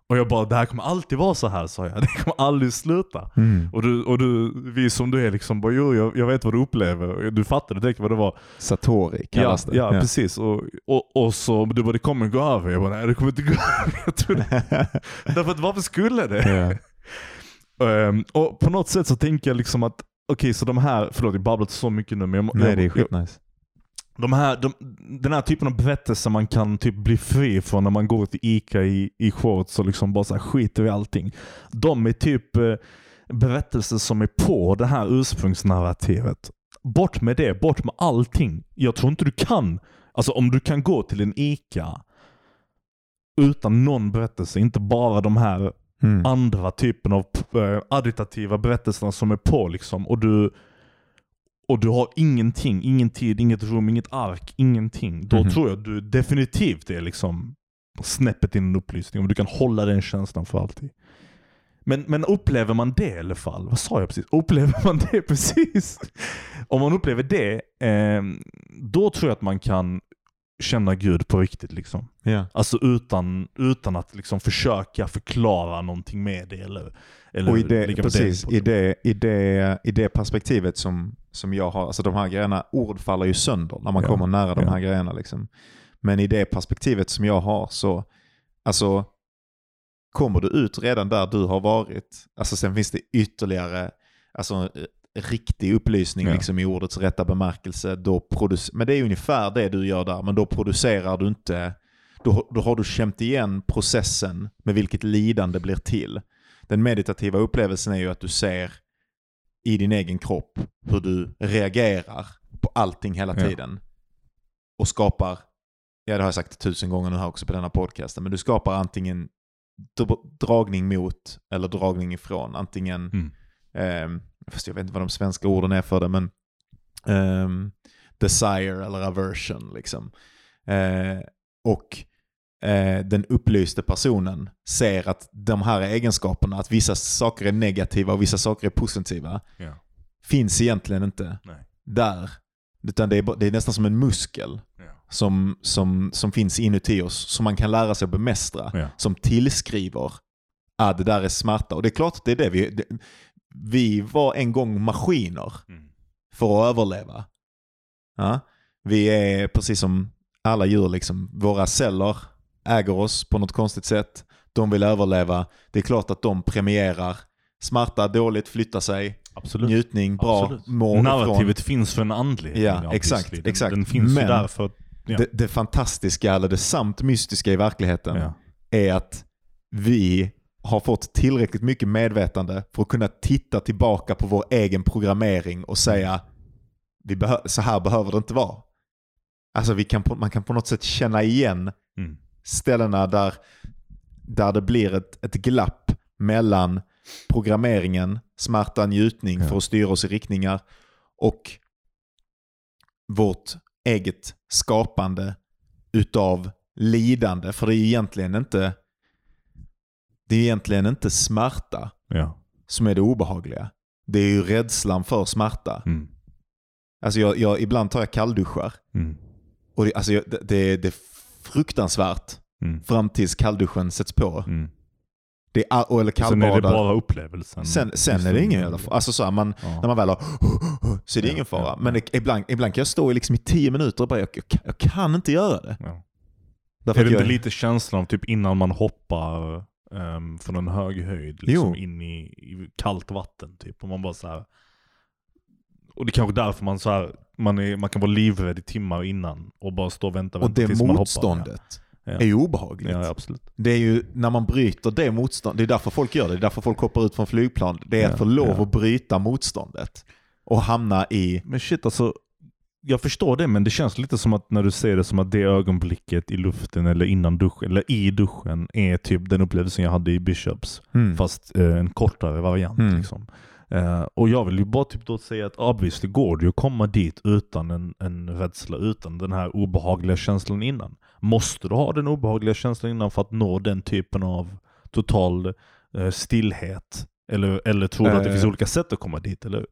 Och jag bara, det här kommer alltid vara så här sa jag. (laughs) Det kommer aldrig sluta. Mm. Och du, och du, vi som du är liksom, bara, jo jag, jag vet vad du upplever. Du fattade direkt vad det var. Satori Ja, kallas det. ja, precis. Och, och, och så, du bara, det kommer gå över. Jag bara, nej det kommer inte gå över. (laughs) Jag tror det. (laughs) Därför att varför skulle det? ja. Ehm, och på något sätt så tänker jag liksom att, okej så de här, förlåt jag babblat så mycket nu men jag, Nej, jag, det är skitnice. De här, de, den här typen av berättelser man kan typ bli fri från när man går till Ica i, i shorts och liksom bara så här skiter i allting. De är typ eh, berättelser som är på det här ursprungsnarrativet. Bort med det, bort med allting. Jag tror inte du kan, alltså om du kan gå till en Ica utan någon berättelse, inte bara de här Mm. andra typen av äh, additativa berättelserna som är på liksom. Och du, och du har ingenting, ingen tid, inget rum, inget ark, ingenting. Då Mhm. tror jag du definitivt är liksom snäppet in en upplysning. Om du kan hålla den känslan för alltid. Men, men upplever man det i alla fall? Vad sa jag precis? Upplever man det (laughs) precis? Om man upplever det, eh, då tror jag att man kan känna Gud på riktigt. liksom. Ja. Alltså utan, utan att liksom försöka förklara någonting med det. Eller, eller Och i det, precis, värdering i det, i, det, i det perspektivet som, som jag har, alltså de här grejerna, ord faller ju sönder när man Ja. kommer nära de Ja. här grejerna. Liksom. Men i det perspektivet som jag har så, alltså kommer du ut redan där du har varit, alltså sen finns det ytterligare, alltså riktig upplysning Ja. liksom, i ordets rätta bemärkelse. Då men det är ungefär det du gör där, men då producerar du inte, då, då har du känt igen processen med vilket lidande blir till. Den meditativa upplevelsen är ju att du ser i din egen kropp hur du reagerar på allting hela Ja. tiden. Och skapar, ja det har jag sagt tusen gånger nu här också på denna podcasten, men du skapar antingen dr- dragning mot eller dragning ifrån. Antingen, Mm. ehm, fast jag vet inte vad de svenska orden är för det, men ehm, desire eller aversion. Liksom. Eh, och eh, den upplyste personen ser att de här egenskaperna, att vissa saker är negativa och vissa saker är positiva, Ja. finns egentligen inte Nej. där. Utan det är, det är nästan som en muskel Ja. som, som, som finns inuti oss, som man kan lära sig att bemästra. Ja. Som tillskriver att det där är smärta. Och det är klart att det är det vi... Det, vi var en gång maskiner Mm. för att överleva. Ja? Vi är precis som alla djur, liksom, våra celler äger oss på något konstigt sätt. De vill överleva. Det är klart att de premierar smärta, dåligt, flytta sig, Absolut. njutning, bra, Absolut. må ifrån. Narrativet finns för en anledning. Ja, exakt, Den, exakt. Den finns Men- där för Ja. det, det fantastiska eller det samt mystiska i verkligheten Ja. är att vi har fått tillräckligt mycket medvetande för att kunna titta tillbaka på vår egen programmering och säga vi så här behöver det inte vara. Alltså vi kan på, man kan på något sätt känna igen Mm. ställena där, där det blir ett, ett glapp mellan programmeringen, smärta, njutning Ja. för att styra oss i riktningar och vårt eget skapande utav lidande. För det är egentligen inte det är egentligen inte smärta Ja. som är det obehagliga. Det är ju rädslan för smärta. Mm. Alltså jag, jag, ibland tar jag kallduschar. Mm. Och det, alltså jag, det, det, är fruktansvärt Mm. fram tills kallduschen sätts på. Mm. Det är, eller Sen är det bara upplevelsen. Sen, sen är det ingen jävla fara. Alltså så här, man, Ja. när man väl har så är det Ja, ingen fara. ja, Men det, ibland, ibland kan jag stå i, liksom i tio minuter och bara, jag, jag, kan- jag kan inte göra det. Är det inte lite känslan av typ innan man hoppar ehm, från en hög höjd liksom in i, i kallt vatten typ. Och man bara så här. Och det är kanske därför man så här, man, är, man kan vara livrädd i timmar innan och bara stå och vänta, och vänta det tills man hoppar. motståndet Ja. är ju obehagligt. Ja, absolut. Det är ju när man bryter det motståndet, det är därför folk gör det. Det är därför folk hoppar ut från flygplan. Det är Ja, för lov ja. att bryta motståndet. Och hamna i... Men shit alltså, jag förstår det men det känns lite som att när du säger det som att det ögonblicket i luften eller innan duschen, eller i duschen är typ den upplevelsen jag hade i Bishops. Mm. Fast eh, en kortare variant. Mm. Liksom. Eh, och jag vill ju bara typ då säga att obviously går det ju att komma dit utan en, en rädsla, utan den här obehagliga känslan innan. Måste du ha den obehagliga känslan innan för att nå den typen av total eh, stillhet? Eller, eller tror du att det Eh. finns olika sätt att komma dit? Eller.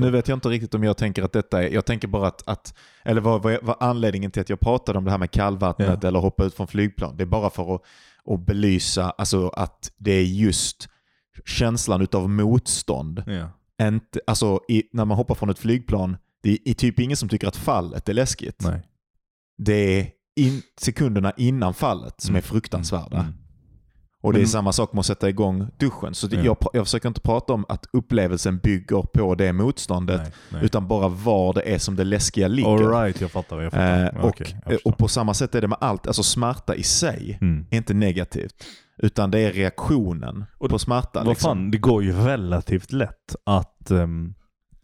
Nu vet jag inte riktigt om jag tänker att detta är, jag tänker bara att, att eller vad, vad, vad anledningen till att jag pratade om det här med kallvattnet Ja. eller hoppa ut från flygplan, det är bara för att, att belysa alltså att det är just känslan utav motstånd. Ja. Inte, alltså i, när man hoppar från ett flygplan, det är, typ ingen som tycker att fallet är läskigt. Nej. Det är in, sekunderna innan fallet som är fruktansvärda. Mm. Och det är Men- samma sak med att sätta igång duschen. Så det, Ja. jag, jag försöker inte prata om att upplevelsen bygger på det motståndet, Nej, nej. utan bara var det är som det läskiga ligger. All right, jag fattar. Jag fattar. Eh, och, okej, jag och på samma sätt är det med allt. Alltså smärta i sig Mm. är inte negativt. Utan det är reaktionen Och på smärta. Vad liksom. fan, det går ju relativt lätt att, ehm,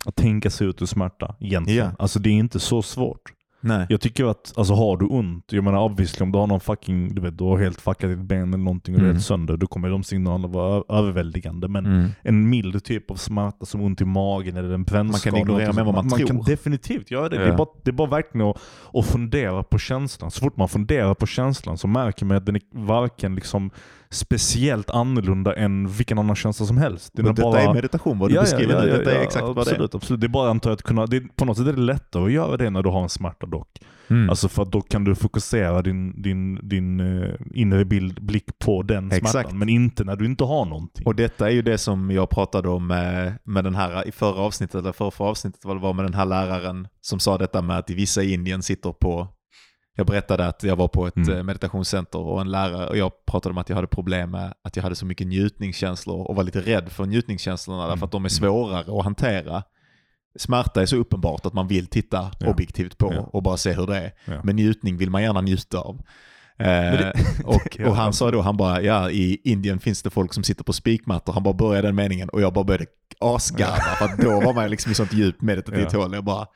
att tänka sig ut ur smärta egentligen. Ja. Alltså det är inte så svårt. Nej. Jag tycker att, alltså har du ont, jag menar obviously om du har någon fucking, du vet du har helt fuckat ditt ben eller någonting och du är Mm. helt sönder, då kommer de signalerna vara överväldigande. Men Mm. en mild typ av smärta som ont i magen eller en brännskada. Man kan ignorera med vad man man tror. kan definitivt göra det. Det, Ja. är bara, det är bara verkligen att, att fundera på känslan. Så fort man funderar på känslan så märker man att den är varken liksom speciellt annorlunda än vilken annan känsla som helst. Men är detta bara... är meditation, vad du beskriver nu. Detta är exakt vad det är. absolut, Absolut. Det är bara antar att kunna, det är, på något sätt är det lättare att göra det när du har en smärta dock. Mm. Alltså för då kan du fokusera din, din, din uh, inre bild, blick på den smärtan. Exakt. Men inte när du inte har någonting. Och detta är ju det som jag pratade om med, med den här i förra avsnittet, eller förra, förra avsnittet vad det var med den här läraren som sa detta med att vissa i Indien sitter på jag berättade att jag var på ett Mm. eh, meditationscenter och en lärare och jag pratade om att jag hade problem med att jag hade så mycket njutningskänslor och var lite rädd för njutningskänslorna därför att de är svårare att hantera. Smärta är så uppenbart att man vill titta Ja. objektivt på Ja. och bara se hur det är. Ja. Men njutning vill man gärna njuta av. Eh, det- och, (laughs) Ja, och han sa då, han bara, ja i Indien finns det folk som sitter på spikmattor. Han bara började den meningen och jag bara började asgarva. För då var man liksom i sånt djupt meditativt Ja. hål. Jag bara,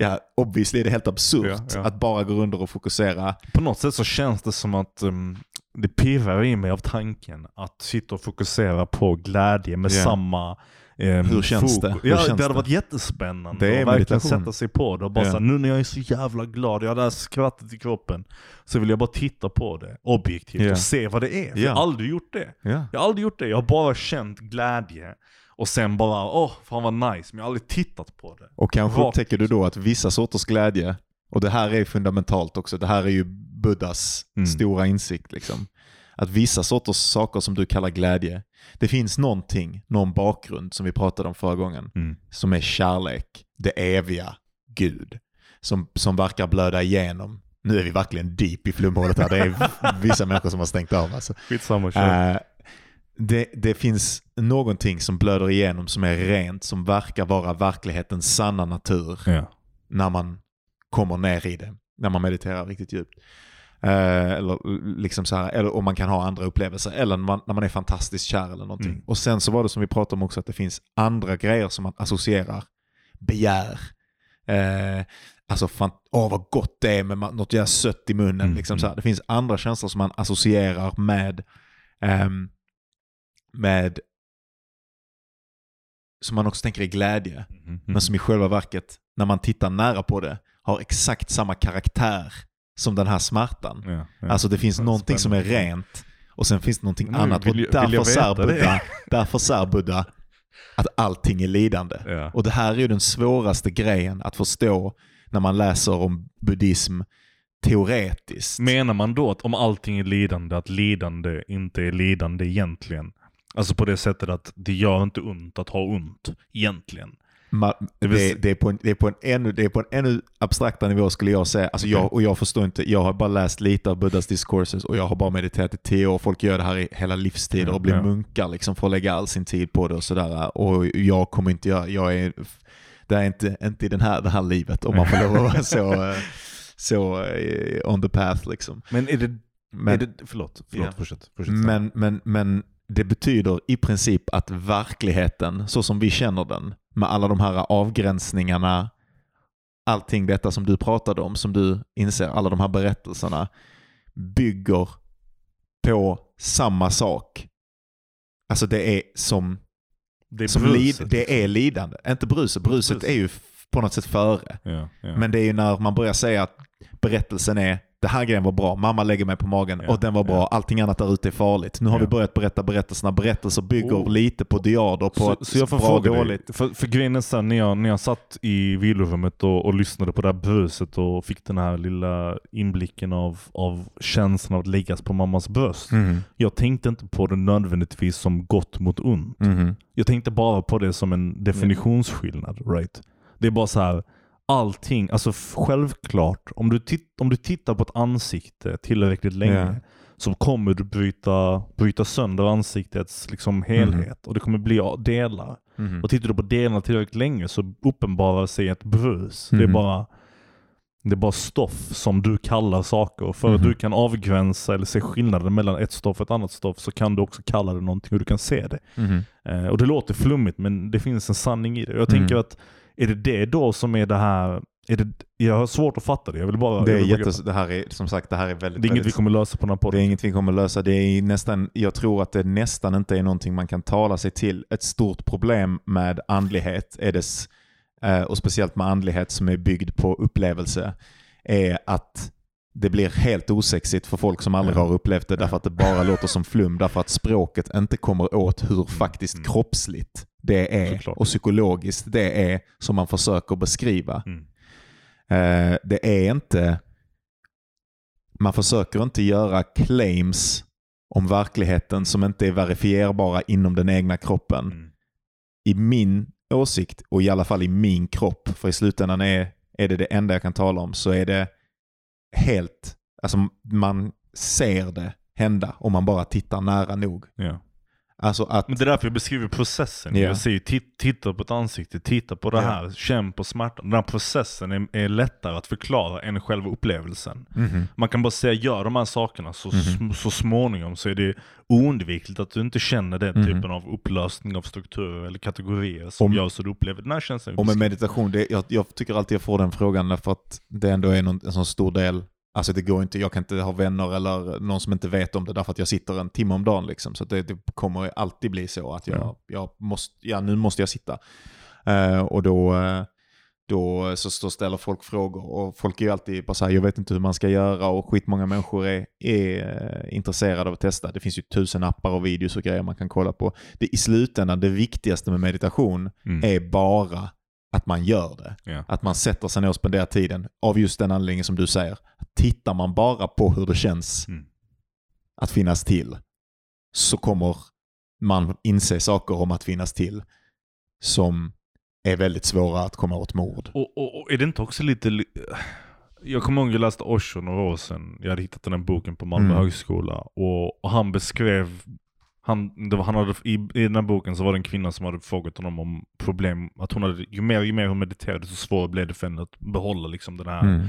ja obviously är det helt absurt Ja, ja. att bara gå under och fokusera. På något sätt så känns det som att um, det pirrar i mig av tanken att sitta och fokusera på glädje med Ja. samma um, Hur känns det? Hur Ja, känns det hade det? varit jättespännande Det är att verkligen sätta sig på det och bara Ja. så här, nu när jag är så jävla glad, jag har det här skrattet i kroppen, så vill jag bara titta på det objektivt Ja. och se vad det är. Jag har aldrig gjort det. Ja. Jag har aldrig gjort det. Jag har bara känt glädje och sen bara, åh, fan vad nice, men jag har aldrig tittat på det. Och kanske Rakt. upptäcker du då att vissa sorters glädje, och det här är fundamentalt också, det här är ju Buddhas Mm. stora insikt. Liksom. Att vissa sorters saker som du kallar glädje, det finns någonting, någon bakgrund som vi pratade om förra gången, Mm. som är kärlek, det eviga, Gud, som, som verkar blöda igenom. Nu är vi verkligen deep i flumhålet här, det är (laughs) vissa människor som har stängt av. Alltså. Skitsamma, kör. Eh, det, det finns någonting som blöder igenom som är rent, som verkar vara verklighetens sanna natur ja. när man kommer ner i det. när man mediterar riktigt djupt. Eh, eller liksom så här, eller om man kan ha andra upplevelser, eller när man, när man är fantastiskt kär eller någonting. Mm. Och sen så var det som vi pratade om också, att det finns andra grejer som man associerar. Begär. Eh, alltså fan, åh vad gott det är med något sött i munnen. Mm, Liksom mm. så här. Det finns andra känslor som man associerar med, ehm, med som man också tänker är glädje. Mhm. Men som i själva verket, när man tittar nära på det, har exakt samma karaktär som den här smärtan. Ja, ja. Alltså det finns Ja, någonting som är spännande. rent och sen finns det någonting Nu annat. vill Och därför det. Buddha, (laughs) därför sär Buddha att allting är lidande. Ja. Och det här är ju den svåraste grejen att förstå när man läser om buddhism teoretiskt. Menar man då att om allting är lidande, att lidande inte är lidande egentligen? Alltså på det sättet att det gör inte ont att ha ont, egentligen. Ma- Det det, vill det, är på en, det, är på en ännu, det är på en ännu abstraktare nivå skulle jag säga. Alltså jag, och jag förstår inte, jag har bara läst lite av Buddhas discourses och jag har bara mediterat i tio år. Folk gör det här i hela livstider och blir ja. munkar liksom för att lägga all sin tid på det och sådär. Och jag kommer inte göra, jag är, det är inte, inte i den här, det här livet om man får lov att vara så, (laughs) så eh, on the path liksom. Men är det... Men, är det förlåt, förlåt Ja. fortsätt. fortsätt. men, men, men det betyder i princip att verkligheten, så som vi känner den, med alla de här avgränsningarna, allting detta som du pratade om, som du inser, alla de här berättelserna, bygger på samma sak. Alltså det är som, det är som bruset, lid, det är lidande. Inte bruset, bruset Bruset. är ju på något sätt före. Ja, ja. Men det är ju när man börjar säga att berättelsen är det här grejen var bra, mamma lägger mig på magen Ja, och den var bra, ja. allting annat där ute är farligt. Nu har Ja. vi börjat berätta berättelserna. Berättelser bygger Oh. lite på diader, på så, att så jag får fråga dig, dåligt. för, för grejen är så här, när jag, när jag satt i vilorummet och, och lyssnade på det här bruset och fick den här lilla inblicken av, av känslan av att läggas på mammas bröst. Mhm. Jag tänkte inte på det nödvändigtvis som gott mot ont. Mhm. Jag tänkte bara på det som en definitionsskillnad. Right? Det är bara så här, allting, alltså självklart, om du, titt, om du tittar på ett ansikte tillräckligt länge Ja. så kommer du bryta, bryta sönder ansiktets liksom, helhet och det kommer bli delar. Mhm. Och tittar du på delarna tillräckligt länge så uppenbarar sig ett brus. Det, är Mhm. bara, det är bara stoff som du kallar saker. Och för att Mhm. du kan avgränsa eller se skillnaden mellan ett stoff och ett annat stoff så kan du också kalla det någonting och du kan se det. Mhm. Eh, och det låter flummigt men det finns en sanning i det. Jag tänker Mm. att är det det då som är det här, är det, jag har svårt att fatta det. Jag vill bara... Det, är jättes, det här är som sagt det här är väldigt, det är inget vi väldigt kommer lösa på den här Det podden. är inget vi kommer lösa. Det är nästan, jag tror att det nästan inte är någonting man kan tala sig till. Ett stort problem med andlighet, är dess, eh, och speciellt med andlighet som är byggd på upplevelse, är att det blir helt osexigt för folk som aldrig har upplevt det därför att det bara låter som flum. Därför att språket inte kommer åt hur faktiskt Mm. kroppsligt det är Såklart. och psykologiskt det är som man försöker beskriva. Mm. Eh, det är inte... Man försöker inte göra claims om verkligheten som inte är verifierbara inom den egna kroppen. Mm. I min åsikt, och i alla fall i min kropp, för i slutändan är, är det det enda jag kan tala om, så är det helt... Alltså man ser det hända om man bara tittar nära nog. Ja. Alltså att... Men det är därför jag beskriver processen. Ja. Jag säger tit- titta på ett ansikte, titta på det Ja. här, känn på smärtan. Den här processen är, är lättare att förklara än själva upplevelsen. Mhm. Man kan bara säga gör de här sakerna så, Mhm. sm- så småningom så är det oundvikligt att du inte känner den Mhm. typen av upplösning av strukturer eller kategorier som Om- gör så du upplever den här känslan. Och med meditation, det, jag, jag tycker alltid jag får den frågan därför att det ändå är någon, en sån stor del. Alltså det går inte, jag kan inte ha vänner eller någon som inte vet om det därför att jag sitter en timme om dagen. Liksom. Så det, det kommer alltid bli så att jag, Ja. jag måste, ja nu måste jag sitta. Eh, och då, eh, då så, så ställer folk frågor och folk är ju alltid bara så här, jag vet inte hur man ska göra och skitmånga människor är, är eh, intresserade av att testa. Det finns ju tusen appar och videos och grejer man kan kolla på. Det, I slutändan, det viktigaste med meditation Mm. är bara att man gör det. Ja. Att man sätter sig ner och spenderar tiden av just den anledningen som du säger. Tittar man bara på hur det känns Mm. att finnas till så kommer man inse saker om att finnas till som är väldigt svåra att komma åt mord. Och, och, och är det inte också lite... li- Jag kommer ihåg jag läste Osho några år sedan. Jag hade hittat den här boken på Malmö Mm. högskola. Och, och han beskrev... Han, var, han hade, i, I den här boken så var det en kvinna som hade frågat honom om problem. Att hon hade, ju mer, ju mer hon mediterade så svårt blev det för henne att behålla liksom den här Mm.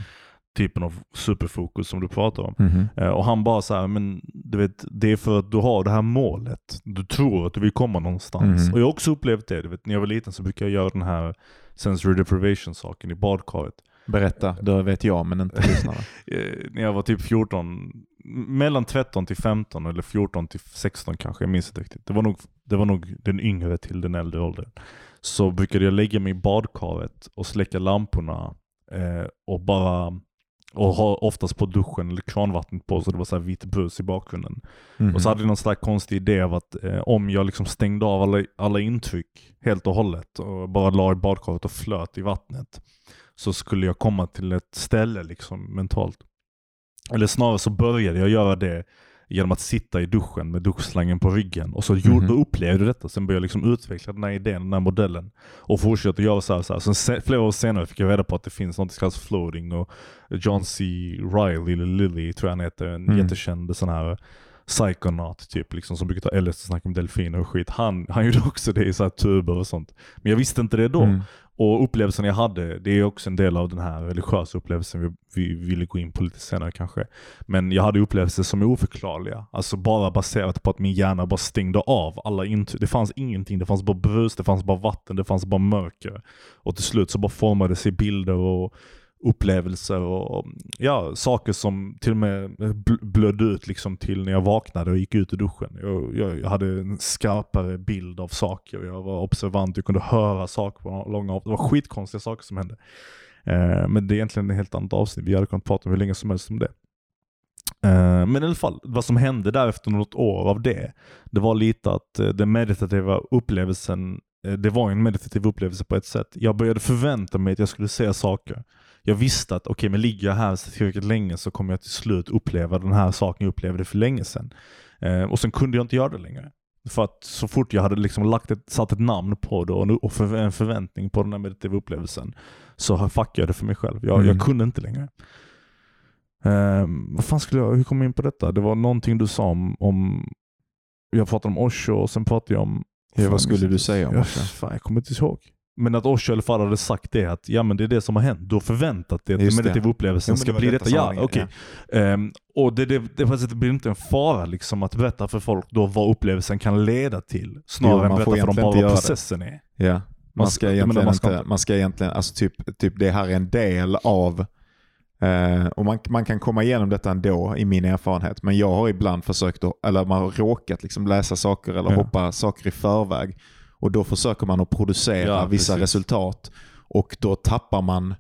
typen av superfokus som du pratar om. Mhm. Eh, och han bara så här, men du vet, det är för att du har det här målet. Du tror att du vill komma någonstans. Mhm. Och jag har också upplevt det. Du vet, när jag var liten så brukade jag göra den här sensory deprivation saken i badkaret. Berätta, det vet jag men inte lyssnarna. (laughs) Eh, när jag var typ 14, mellan 13 till 15 eller 14 till 16 kanske, jag minns inte riktigt. Det var nog, det var nog den yngre till den äldre åldern. Så brukade jag lägga mig i badkaret och släcka lamporna eh, och bara och ha oftast på duschen eller kranvattnet på så det var så här vit brus i bakgrunden. Mhm. Och så hade jag någon slags konstig idé av att eh, om jag liksom stängde av alla, alla intryck helt och hållet och bara la i badkaret och flöt i vattnet så skulle jag komma till ett ställe liksom mentalt. Eller snarare så började jag göra det genom att sitta i duschen med duschslangen på ryggen. Och så Mhm. då upplevde jag detta. Sen började jag liksom utveckla den här idén, den här modellen. Och fortsatte göra så här. Så här. Sen se, flera år senare fick jag reda på att det finns något som kallas floating. Och John C. Reilly, eller Lilly tror jag han heter, en Mm. jättekänd sån här psykonaut typ, liksom, som brukar ta LSD och snacka om delfiner och skit. Han, han gjorde också det i så här tuber och sånt. Men jag visste inte det då. Mm. Och upplevelsen jag hade, det är också en del av den här religiösa upplevelsen vi, vi ville gå in på lite senare kanske. Men jag hade upplevelser som är oförklarliga. Alltså bara baserat på att min hjärna bara stängde av alla intryck. Det fanns ingenting, det fanns bara brus, det fanns bara vatten, det fanns bara mörker. Och till slut så bara formade sig bilder och upplevelser och ja, saker som till och med blödde ut liksom till när jag vaknade och gick ut ur duschen. Jag, jag, jag hade en skarpare bild av saker, jag var observant, jag kunde höra saker på långa av. Det var skitkonstiga saker som hände. Eh, men det är egentligen ett helt annat avsnitt, vi hade kunnat prata hur länge som helst om det. Eh, men i alla fall, vad som hände där efter något år av det, det var lite att eh, den meditativa upplevelsen, eh, det var en meditativ upplevelse på ett sätt. Jag började förvänta mig att jag skulle se saker. Jag visste att okej, men ligger jag här tillräckligt länge så kommer jag till slut uppleva den här saken jag upplevde för länge sedan. Eh, och sen kunde jag inte göra det längre. För att så fort jag hade liksom lagt ett, satt ett namn på det och, för, en förväntning på den här meditativa upplevelsen så fuckade jag det för mig själv. Jag, Mm. jag kunde inte längre. Eh, vad fan skulle jag, hur kom jag in på detta? Det var någonting du sa om, om jag pratade om Osho och sen pratade jag om... Ja, vad skulle du säga om Osho? Fan, jag kommer inte ihåg. Men att Osho fall hade sagt det att ja men det är det som har hänt. Du har förväntat dig att den det. meditativa upplevelsen Jo, ska det bli detta. Ja, sammanhanget, okej. Ehm, och det, det, det, sätt blir inte en fara liksom att berätta för folk då vad upplevelsen kan leda till. Snarare Jo, än får berätta för dem bara vad det. processen är. Ja. Man ska egentligen man ska inte, man ska egentligen, alltså typ, typ det här är en del av, eh, och man, man kan komma igenom detta ändå i min erfarenhet, men jag har ibland försökt, att, eller man har råkat liksom läsa saker eller Ja. hoppa saker i förväg. Och då försöker man att producera Ja, vissa precis. resultat och då tappar man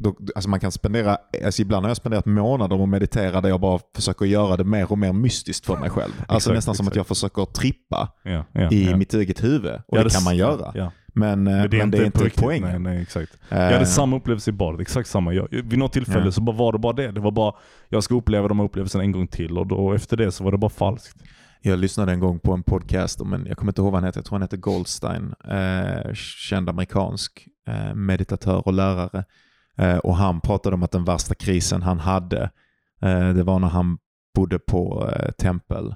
då, alltså man kan spendera, alltså ibland har jag spenderat månader och meditera där jag bara försöker göra det mer och mer mystiskt för mig själv. Alltså Exakt, nästan som att exakt. jag försöker trippa Ja, ja, i mitt eget huvud. Och Ja, det kan man göra. Ja. Men, eh, Men det är inte, på riktigt. poängen. Nej, nej, exakt. Eh, Jag hade samma upplevelse i badet, exakt samma. Jag, vid något tillfälle Ja. så bara var det bara det. Det var bara, jag ska uppleva de här upplevelserna en gång till och då, efter det så var det bara falskt. Jag lyssnade en gång på en podcast, om en, jag kommer inte ihåg vad han heter, jag tror han heter Goldstein, eh, känd amerikansk eh, meditatör och lärare. Eh, och han pratade om att den värsta krisen han hade, eh, det var när han bodde på eh, tempel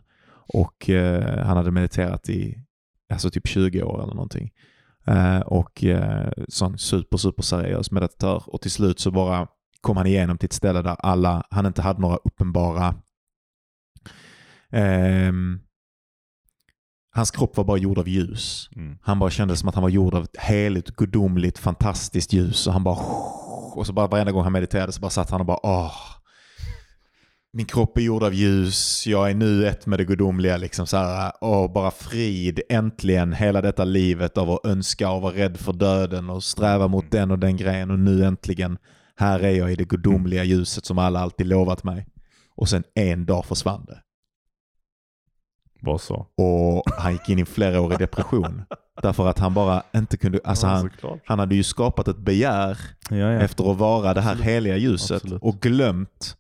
och eh, han hade mediterat i alltså typ 20 år eller någonting. Eh, och eh, sån super, super seriös meditatör. Och till slut så bara kom han igenom till ett ställe där alla, han inte hade några uppenbara Ehm, hans kropp var bara gjord av ljus. Mm. Han bara kände som att han var gjord av ett heligt, gudomligt, fantastiskt ljus. Och han bara... Och så bara varenda gång han mediterade så bara satt han och bara åh. Min kropp är gjord av ljus, jag är nu ett med det gudomliga. Liksom så här, åh, bara frid, äntligen hela detta livet av att önska och vara rädd för döden och sträva mot den och den grejen. Och nu äntligen, här är jag i det gudomliga ljuset som alla alltid lovat mig. Och sen en dag försvann det. Var så. Och han gick in i flera år i depression. därför att han bara inte kunde, alltså ja, han, han hade ju skapat ett begär Ja, ja. efter att vara det här Absolut. heliga ljuset Absolut. och glömt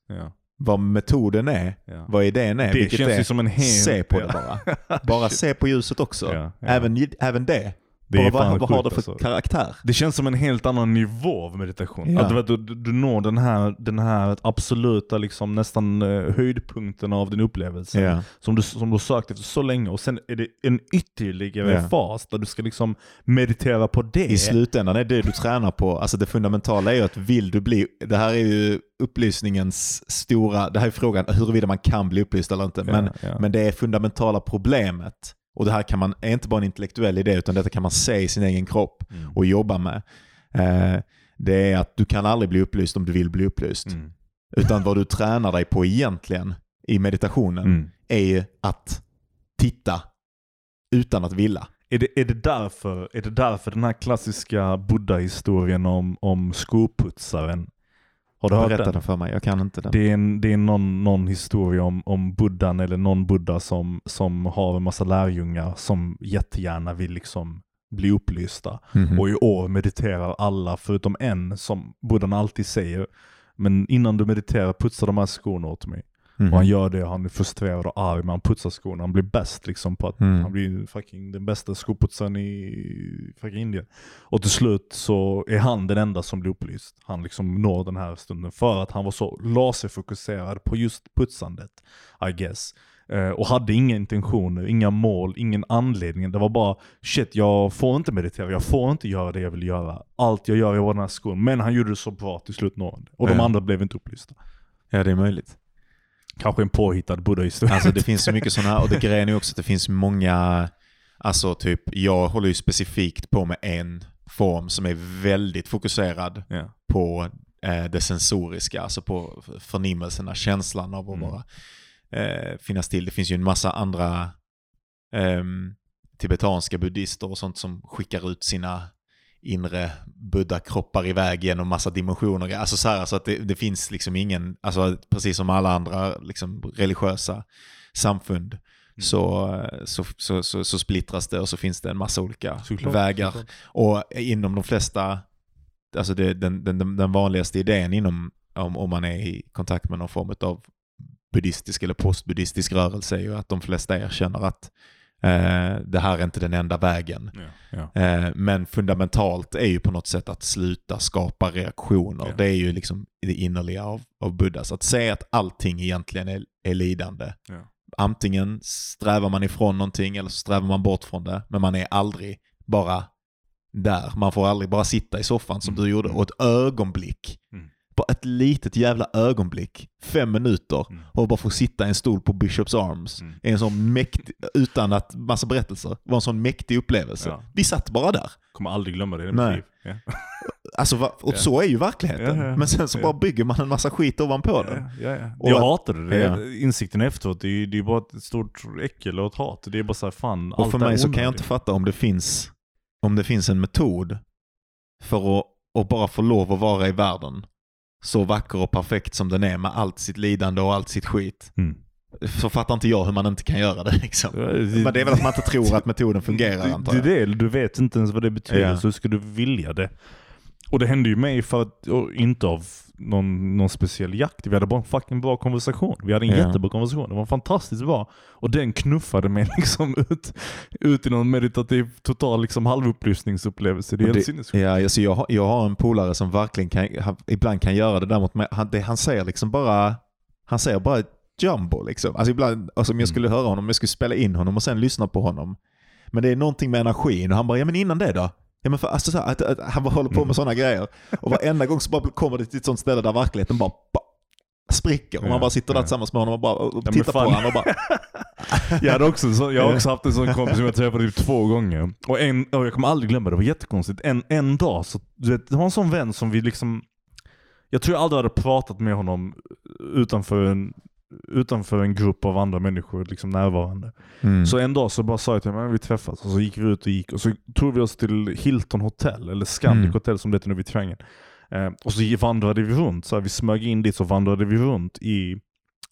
vad metoden är, vad idén är. Det känns är, ju som en hel... se på det bara. Bara (laughs) se på ljuset också. Även, även det. Det vad, fan vad har det för alltså. karaktär? Det känns som en helt annan nivå av meditation. Ja. Att du, du, du når den här, den här absoluta, liksom, nästan eh, höjdpunkten av din upplevelse. Ja. Som, du, som du sökt efter så länge. Och sen är det en ytterligare Ja. fas där du ska liksom meditera på det. I slutändan är det du tränar på, alltså det fundamentala är ju att vill du bli, det här är ju upplysningens stora, det här är frågan huruvida man kan bli upplyst eller inte, men, men det är fundamentala problemet. Och det här kan man, är inte bara en intellektuell idé, utan detta kan man se i sin egen kropp Mm. och jobba med. Eh, det är att du kan aldrig bli upplyst om du vill bli upplyst. Mm. Utan vad du tränar dig på egentligen i meditationen Mm. är att titta utan att vilja. Är det, är, det därför, är det därför den här klassiska buddha-historien om, om skoputsaren, har du hört Berätta den? den för mig, jag kan inte den. Det är, en, det är någon, någon historia om, om buddhan eller någon buddha som, som har en massa lärjungar som jättegärna vill liksom bli upplysta. Mhm. Och i år mediterar alla förutom en som buddhan alltid säger men innan du mediterar, putsa de här skorna åt mig. Mhm. Och han gör det, han är frustrerad och arg men han putsar skorna. Han blir bäst liksom på att Mm. han blir fucking den bästa skoputsaren i fucking Indien. Och till slut så är han den enda som blir upplyst. Han liksom når den här stunden för att han var så laserfokuserad på just putsandet, I guess. Eh, och hade inga intentioner, inga mål, ingen anledning. Det var bara shit, jag får inte meditera, jag får inte göra det jag vill göra. Allt jag gör är den här skon. Men han gjorde det så bra till slut nående. Och de Ja. andra blev inte upplysta. Ja, det är möjligt. Kanske en påhittad buddha-historia. Alltså det finns så mycket sådana och det grejen är också att det finns många, alltså typ, jag håller ju specifikt på med en form som är väldigt fokuserad ja. på eh, det sensoriska, alltså på förnimmelserna, känslan av att Mm. bara eh, finnas till. Det finns ju en massa andra ehm, tibetanska buddhister och sånt som skickar ut sina inre buddha-kroppar iväg genom massa dimensioner. Alltså så här, så att det, det finns liksom ingen, alltså precis som alla andra liksom religiösa samfund Mm. så, så, så, så, så splittras det och så finns det en massa olika Såklart, vägar. såklart. Och inom de flesta, alltså det, den, den, den, vanligaste idén inom, om, om man är i kontakt med någon form av buddhistisk eller postbuddhistisk rörelse är ju att de flesta erkänner att det här är inte den enda vägen. Ja, ja. Eh, men fundamentalt är ju på något sätt att sluta skapa reaktioner. Ja. Det är ju liksom det innerliga av, av Buddha. Så att säga att allting egentligen är, är lidande. Antingen strävar man ifrån någonting eller så strävar man bort från det. Men man är aldrig bara där. Man får aldrig bara sitta i soffan som Mm. du gjorde och ett ögonblick. Mm. Bara ett litet jävla ögonblick. Fem minuter. Mm. Och bara få sitta i en stol på Bishops Arms. Mm. En sån mäktig, utan att massa berättelser. Var en sån mäktig upplevelse. Ja. Vi satt bara där. Kommer aldrig glömma det i mitt liv. Ja. (laughs) Alltså, och Ja. så är ju verkligheten. Ja. Men sen så bara bygger man en massa skit ovanpå det. Ja, ja, ja. Och Jag hatade det. Insikten efteråt, det är ju det är bara ett stort äckel och ett hat. Det är bara såhär, fan, Och för mig så kan jag inte fatta om det finns, om det finns en metod för att, att bara få lov att vara i världen så vacker och perfekt som den är med allt sitt lidande och allt sitt skit. Mm. Så fattar inte jag hur man inte kan göra det liksom. Men det är väl att man inte tror att metoden fungerar det, antar det, jag. är det, du vet inte ens vad det betyder, Ja. så ska du vilja det. Och det hände ju mig för att, och inte av någon, någon speciell jakt. Vi hade bara en fucking bra konversation. Vi hade en Ja. jättebra konversation. Det var fantastiskt bra. Och den knuffade mig (laughs) liksom ut, ut i någon meditativ, total liksom halvupplysningsupplevelse. Det är helt sinnessjukt. Ja, alltså jag, har- jag har en polare som verkligen kan, han, ibland kan göra det där mot mig. Han, det, han säger liksom bara, han säger bara jumbo liksom. Alltså ibland, alltså om jag skulle höra honom, om jag skulle spela in honom och sen lyssna på honom. Men det är någonting med energin och han bara, ja men innan det då? Ja, men för, alltså, så här, att, att, han bara håller på med sådana grejer. Och varenda gång så bara kommer det till ett sånt ställe där verkligheten bara, bara spricker. Och Ja, man bara sitter där ja. tillsammans med honom och bara och men tittar på honom och bara, (laughs) Jag, hade också, så, jag har också haft en sån kompis som jag träffade typ två gånger. Och, en, och jag kommer aldrig glömma det, det var jättekonstigt. En, en dag, så, du vet, det var en sån vän som vi liksom... Jag tror jag aldrig hade pratat med honom utanför en, utanför en grupp av andra människor liksom närvarande. mm. Så en dag så bara sa jag till honom, "Men vi träffas. Och så gick vi ut och gick. Och så tog vi oss till Hilton Hotel, eller Scandic Mm. Hotel som det heter nu vid Triangeln. Eh, och så vandrade vi runt, så här, vi smög in dit så vandrade vi runt i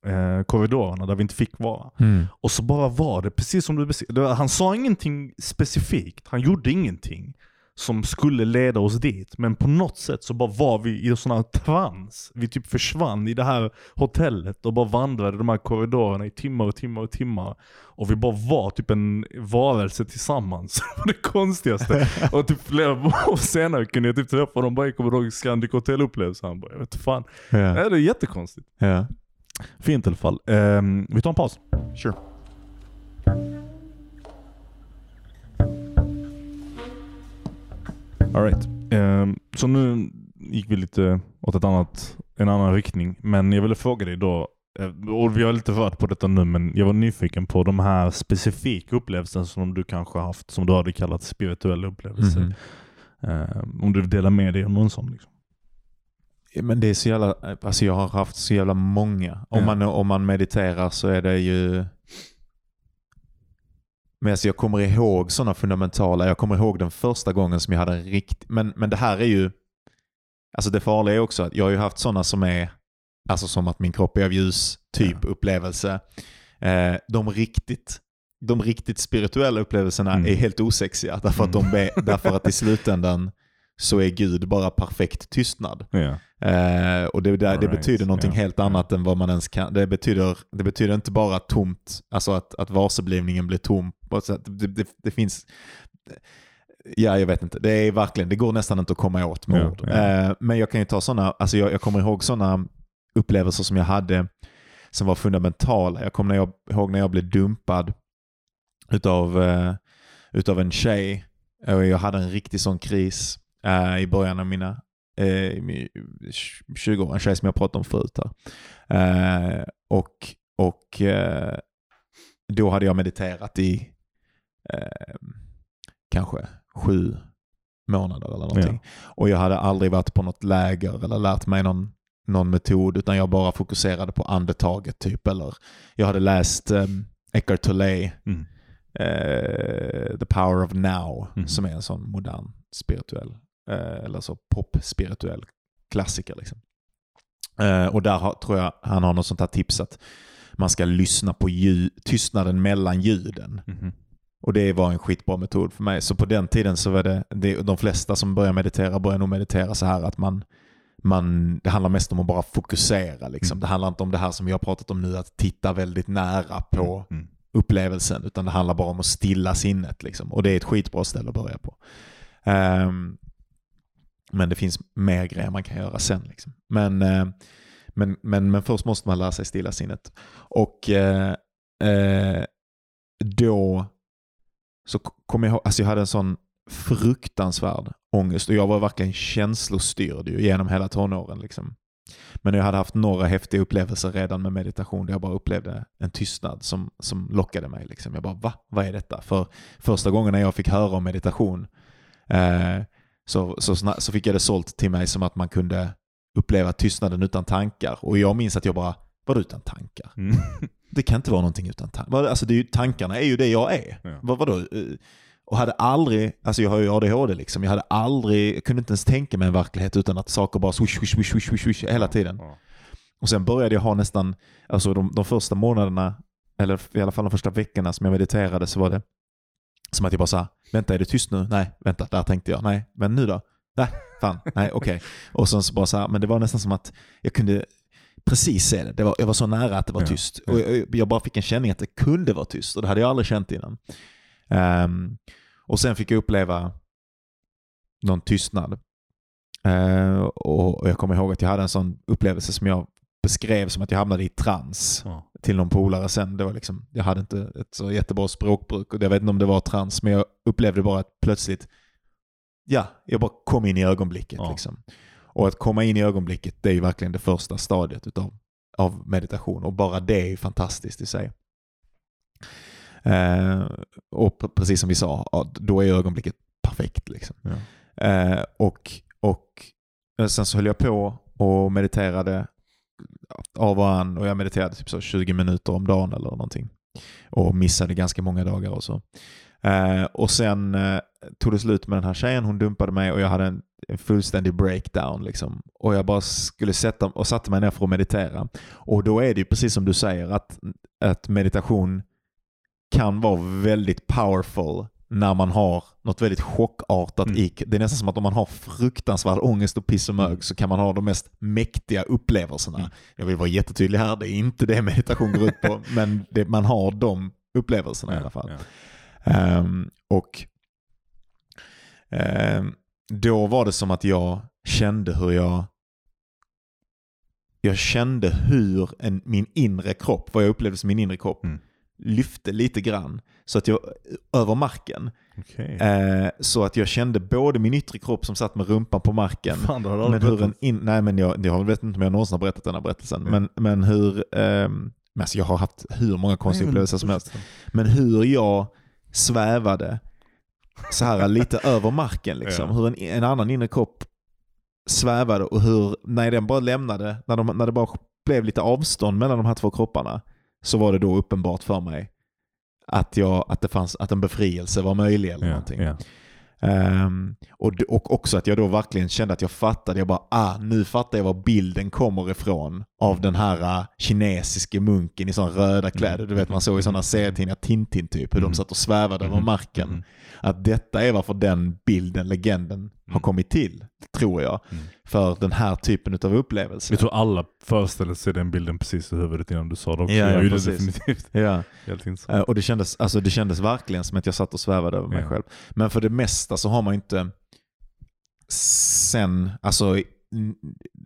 eh, korridorerna där vi inte fick vara. Mm. Och så bara var det precis som du beskrev. Han sa ingenting specifikt, han gjorde ingenting. Som skulle leda oss dit. Men på något sätt så bara var vi i en sån här trans. Vi typ försvann i det här hotellet och bara vandrade de här korridorerna i timmar och timmar och timmar. Och vi bara var typ en varelse tillsammans. Det (laughs) var det konstigaste. och typ flera år senare kunde jag typ träffa dem bara jag kommer ihåg Scandic Hotel-upplevelsen. Han bara, jag vet fan. Ja, det är jättekonstigt. Ja. Fint i alla fall. Ehm, vi tar en paus. Sure. Alright. Um, så nu gick vi lite åt ett annat, en annan riktning. Men jag ville fråga dig då, eh, och vi har lite varit på detta nu, men jag var nyfiken på de här specifika upplevelserna som du kanske har haft, som du hade kallat spirituella upplevelser. Mhm. Ehm, om du vill dela med dig av någon sån. Liksom. Men det är så jävla, alltså jag har haft så jävla många. Om, Ja. man, om man mediterar så är det ju... Men alltså jag kommer ihåg sådana fundamentala, jag kommer ihåg den första gången som jag hade en rikt... Men, men det här är ju... Alltså det farliga är också att jag har ju haft sådana som är, alltså som att min kropp är av ljus, typ upplevelse. Eh, de riktigt de riktigt spirituella upplevelserna Mm. är helt osexiga därför, att de är, därför att i slutändan så är Gud bara perfekt tystnad. Ja. Eh, och det, det, det Alright, betyder någonting ja, helt annat än vad man ens kan. Det betyder, det betyder inte bara tomt, alltså att, att varseblivningen blir tom. Det, det, det finns... Ja, jag vet inte. Det är verkligen, det går nästan inte att komma åt med Ja, ord. Eh, men jag kan ju ta sådana, alltså jag, jag kommer ihåg sådana upplevelser som jag hade som var fundamentala. Jag kommer ihåg när jag blev dumpad utav, eh, utav en tjej. Och jag hade en riktig sån kris i början av mina eh, i min- 20 år, en tjej som jag pratade om förut här. Eh, och och eh, då hade jag mediterat i eh, kanske sju månader eller någonting. Och jag hade aldrig varit på något läger eller lärt mig någon, någon metod utan jag bara fokuserade på andetaget typ. Eller jag hade läst um, Eckhart Tolle, Mm. eh, The Power of Now, Mhm. som är en sån modern spirituell, eh, eller så pop-spirituell klassiker. Liksom. Eh, och där har, tror jag han har något sånt här tips att man ska lyssna på ljud, tystnaden mellan ljuden. Mhm. Och det var en skitbra metod för mig. Så på den tiden så var det, det de flesta som börjar meditera börjar nog meditera så här att man, man, det handlar mest om att bara fokusera. Liksom. Mm. Det handlar inte om det här som vi har pratat om nu, att titta väldigt nära på Mm. upplevelsen, utan det handlar bara om att stilla sinnet. Liksom. Och det är ett skitbra ställe att börja på. Ehm, men det finns mer grejer man kan göra sen. Liksom. Men, eh, men, men, men först måste man lära sig stilla sinnet. Och eh, eh då så kom jag ihåg, alltså jag hade en sån fruktansvärd ångest och jag var verkligen känslostyrd ju genom hela tonåren. Liksom. Men jag hade haft några häftiga upplevelser redan med meditation där jag bara upplevde en tystnad som, som lockade mig. Liksom. Jag bara, va? Vad är detta? För första gången när jag fick höra om meditation eh, så, så, så fick jag det sålt till mig som att man kunde uppleva tystnaden utan tankar. Och jag minns att jag bara, vadå utan tankar? Mm. (laughs) Det kan inte vara någonting utan tankar. Alltså det är ju, tankarna är ju det jag är. Ja. Vad, vadå? Eh, Och hade aldrig, alltså jag har ju ADHD liksom, jag hade aldrig, jag kunde inte ens tänka mig en verklighet utan att saker bara swish, swish, swish, swish, swish, swish hela tiden. Ja. Och sen började jag ha nästan, alltså de, de första månaderna, eller i alla fall de första veckorna som jag mediterade så var det som att jag bara sa, vänta är det tyst nu? Nej, vänta, där tänkte jag. Nej, men nu då? Nej, fan, nej, okej. Och sen så bara så här, men det var nästan som att jag kunde precis se det. det var, jag var så nära att det var Ja, tyst. ja. Och jag, jag bara fick en känning att det kunde vara tyst och det hade jag aldrig känt innan. Ehm, och sen fick jag uppleva någon tystnad. Eh, och, och jag kommer ihåg att jag hade en sån upplevelse som jag beskrev som att jag hamnade i trans Ja. Till någon polare sen. Det var liksom, jag hade inte ett så jättebra språkbruk och jag vet inte om det var trans, men jag upplevde bara att plötsligt, ja, jag bara kom in i ögonblicket. Ja. Liksom. Och att komma in i ögonblicket, det är ju verkligen det första stadiet utav, av meditation och bara det är ju fantastiskt i sig. Eh, och precis som vi sa, då är ögonblicket perfekt. Liksom. Ja. Eh, och, och eh, sen så höll jag på och mediterade av och an och jag mediterade typ så 20 minuter om dagen eller någonting. Och missade ganska många dagar och så. Eh, och sen eh, tog det slut med den här tjejen, hon dumpade mig och jag hade en, en fullständig breakdown. Liksom. Och jag bara skulle sätta och satte mig ner för att meditera. Och då är det ju precis som du säger att, att meditation kan vara väldigt powerful när man har något väldigt chockartat Mm. i. Det är nästan som att om man har fruktansvärd ångest och piss och mög så kan man ha de mest mäktiga upplevelserna. Mm. Jag vill vara jättetydlig här, det är inte det meditation går ut på, (laughs) men det, man har de upplevelserna i alla fall. Ja. Ehm, och ehm, då var det som att jag kände hur jag jag kände hur en, min inre kropp, vad jag upplevde som min inre kropp, Mm. lyfte lite grann. Så att jag, över marken. Okej. Eh, så att jag kände både min yttre kropp som satt med rumpan på marken, Fan, det men hur en in, nej men jag, jag vet inte om jag någonsin har berättat den här berättelsen, Ja. men, men hur, ehm, men alltså jag har haft hur många konstiga men- upplevelser som helst. Men hur jag svävade så här lite (laughs) över marken. Liksom. Ja. Hur en, en annan inre kropp svävade och hur, när den bara lämnade, när, de, när det bara blev lite avstånd mellan de här två kropparna, så var det då uppenbart för mig att, jag, att, det fanns, att en befrielse var möjlig eller Ja, någonting. ja. Ehm, och, och också att jag då verkligen kände att jag fattade, jag bara ah, nu fattar jag var bilden kommer ifrån av den här uh, kinesiske munken i sådana röda kläder. Du vet man såg i sådana serietidningar, Tintin typ, hur de Mm. satt och svävade över Mhm, marken. mhm. Att detta är varför den bilden, legenden, har Mm. kommit till, tror jag. Mm. För den här typen av upplevelser. Jag tror alla föreställer sig den bilden precis i huvudet innan du sa det också. Ja, ja, precis. definitivt. Ja. Helt Eh. Och det kändes, alltså det kändes verkligen som att jag satt och svävade över mig Ja. själv. Men för det mesta så har man inte sen, alltså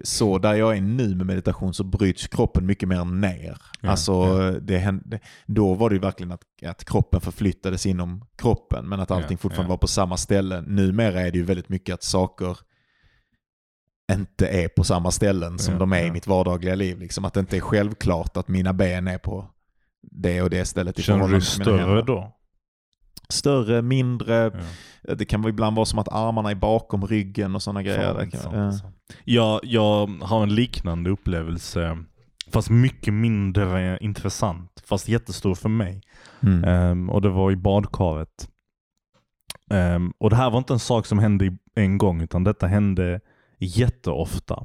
så där jag är nu med meditation så bryts kroppen mycket mer ner. Ja, Alltså ja. det hände, då var det ju verkligen att, att kroppen förflyttades inom kroppen men att allting Ja, fortfarande var på samma ställe. Numera är det ju väldigt mycket att saker inte är på samma ställen som de är i mitt vardagliga liv. Liksom att det inte är självklart att mina ben är på det och det stället i Känner du dig större då? Större, mindre. Ja. Det kan vara ibland vara som att armarna är bakom ryggen och sådana grejer. Intressant, kan, ja. alltså. jag, jag har en liknande upplevelse, fast mycket mindre intressant, fast jättestor för mig. Mm. Ehm, och det var i badkaret. Ehm, och det här var inte en sak som hände en gång, utan detta hände jätteofta.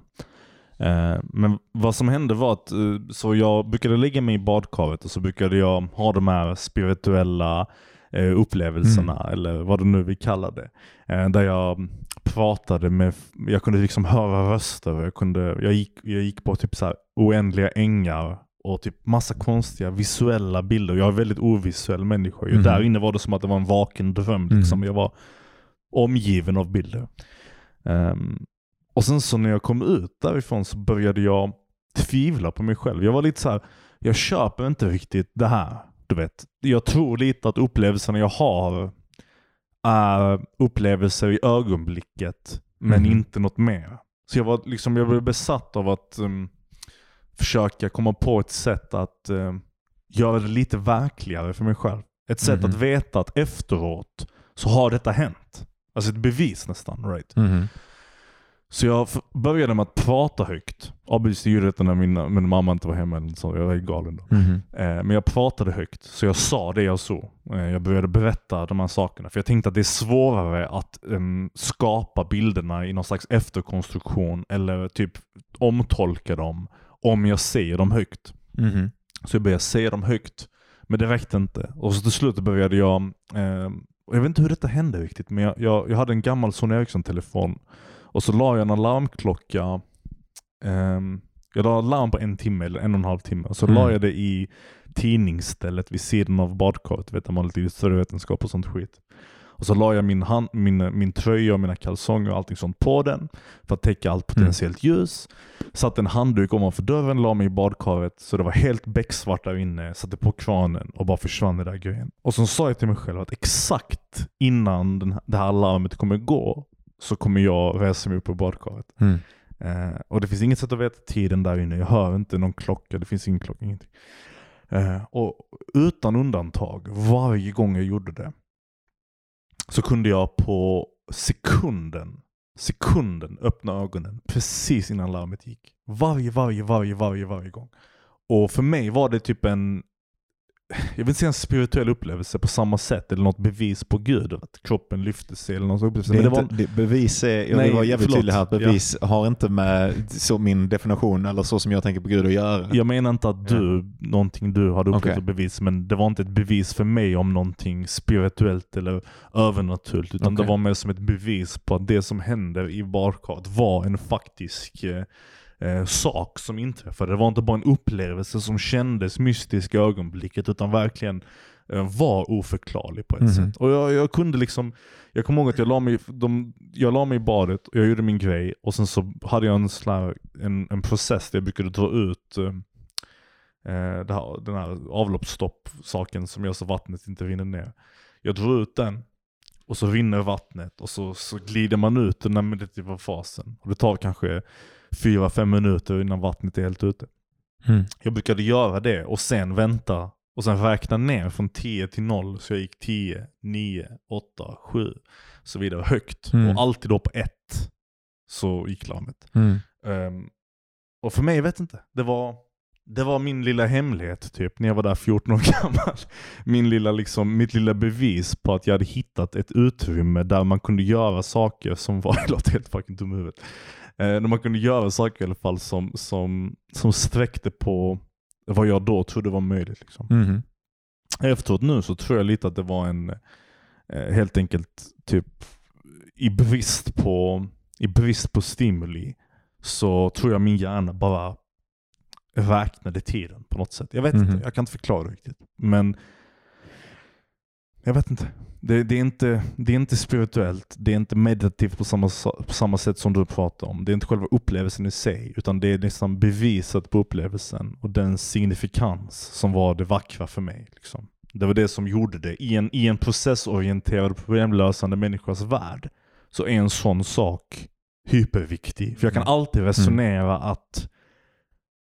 Ehm, men vad som hände var att eh, så jag brukade lägga mig i badkaret och så brukade jag ha de här spirituella eh, upplevelserna, eller vad det nu vi kallar det. Eh, där jag pratade med, jag kunde liksom höra röster. Jag, kunde, jag, gick, jag gick på typ så oändliga ängar och typ massa konstiga visuella bilder. Jag är väldigt ovisuell människa. Mhm. Där inne var det som att det var en vaken dröm. Liksom. Jag var omgiven av bilder. Ehm, och sen så när jag kom ut därifrån så började jag tvivla på mig själv. Jag var lite så här, jag köper inte riktigt det här. Du vet, jag tror lite att upplevelserna jag har är upplevelser i ögonblicket, men Mhm. inte något mer. Så jag var liksom, jag blev besatt av att um, försöka komma på ett sätt att um, göra det lite verkligare för mig själv. Ett sätt Mhm. att veta att efteråt så har detta hänt. Alltså ett bevis nästan. Right? Mhm. Så jag började med att prata högt. Obviously gjorde detta när min, min mamma inte var hemma. Eller så. Jag var galen då. Mhm. Eh, men jag pratade högt, så jag sa det jag såg. Eh, jag började berätta de här sakerna. För jag tänkte att det är svårare att em, skapa bilderna i någon slags efterkonstruktion eller typ omtolka dem om jag säger dem högt. Mhm. Så jag började säga dem högt. Men det räckte inte. Och så till slut började jag, eh, jag vet inte hur detta hände riktigt, men jag, jag, jag hade en gammal Sony Ericsson-telefon. Och så la jag en alarmklocka, ehm, jag la larm på en timme eller en och en halv timme. Och så Mm. la jag det i tidningsstället vid sidan av badkaret. Vet, där man har lite större vetenskap och sånt skit. Och så la jag min, hand, min, min tröja och mina kalsonger och allting sånt på den. För att täcka allt potentiellt ljus. Satte en handduk ovanför dörren, la mig i badkaret så det var helt becksvart där inne. Satte på kranen och bara försvann i den där grejen. Och så sa jag till mig själv att exakt innan den, det här larmet kommer gå så kommer jag resa mig upp på badkaret. Mm. Eh, och det finns inget sätt att veta tiden där inne. Jag hör inte någon klocka, det finns ingen klocka, ingenting. Eh, och utan undantag, varje gång jag gjorde det, så kunde jag på sekunden, sekunden öppna ögonen precis innan larmet gick. Varje, varje, varje, varje, varje gång. Och för mig var det typ en jag vill inte säga en spirituell upplevelse på samma sätt, eller något bevis på Gud, att kroppen lyfte sig eller något upplevelse. Det var, det, bevis är, jag vill vara jävligt förlåt. tydlig här, att bevis har inte med så min definition eller så som jag tänker på Gud att göra. jag menar inte att du, någonting du hade upplevt Okej. och bevis, men det var inte ett bevis för mig om någonting spirituellt eller övernaturligt, utan Okej. det var mer som ett bevis på att det som händer i badkaret var en faktisk eh, sak som inträffade. Det var inte bara en upplevelse som kändes mystisk i ögonblicket, utan verkligen eh, var oförklarlig på ett Mhm. sätt. Och jag, jag kunde liksom, jag kommer ihåg att jag la, mig, de, jag la mig i badet och jag gjorde min grej och sen så hade jag en, sån här, en, en process där jag brukade dra ut eh, eh, här, den här avloppsstopp-saken som gör så vattnet inte rinner ner. Jag drar ut den och så rinner vattnet och så, så glider man ut den här meditativa fasen. Och det tar kanske 4-5 minuter innan vattnet är helt ute. Mm. Jag brukade göra det och sen vänta och sen räkna ner från 10 till 0. Så jag gick 10, 9, 8, 7 så vidare högt. Mm. Och alltid då på 1 så gick larmet. Mm. Ehm, och för mig, jag vet inte. Det var, det var min lilla hemlighet typ när jag var där 14 år (laughs) gammal. Min lilla, liksom, mitt lilla bevis på att jag hade hittat ett utrymme där man kunde göra saker som var, jag (laughs) låter helt fucking dum huvudet. Eh, där man kunde göra saker i alla fall som, som, som sträckte på vad jag då trodde var möjligt. Liksom. Mhm. Efteråt nu så tror jag lite att det var en, eh, helt enkelt typ i brist på, i brist på stimuli så tror jag min hjärna bara räknade tiden på något sätt. Jag vet Mhm. inte, jag kan inte förklara riktigt. Men jag vet inte. Det, det, är inte. det är inte spirituellt, det är inte meditativt på samma, sa- på samma sätt som du pratar om. Det är inte själva upplevelsen i sig, utan det är nästan beviset på upplevelsen och den signifikans som var det vackra för mig. Liksom. Det var det som gjorde det. I en, i en processorienterad problemlösande människas värld så är en sån sak hyperviktig. För jag kan Mm. alltid resonera att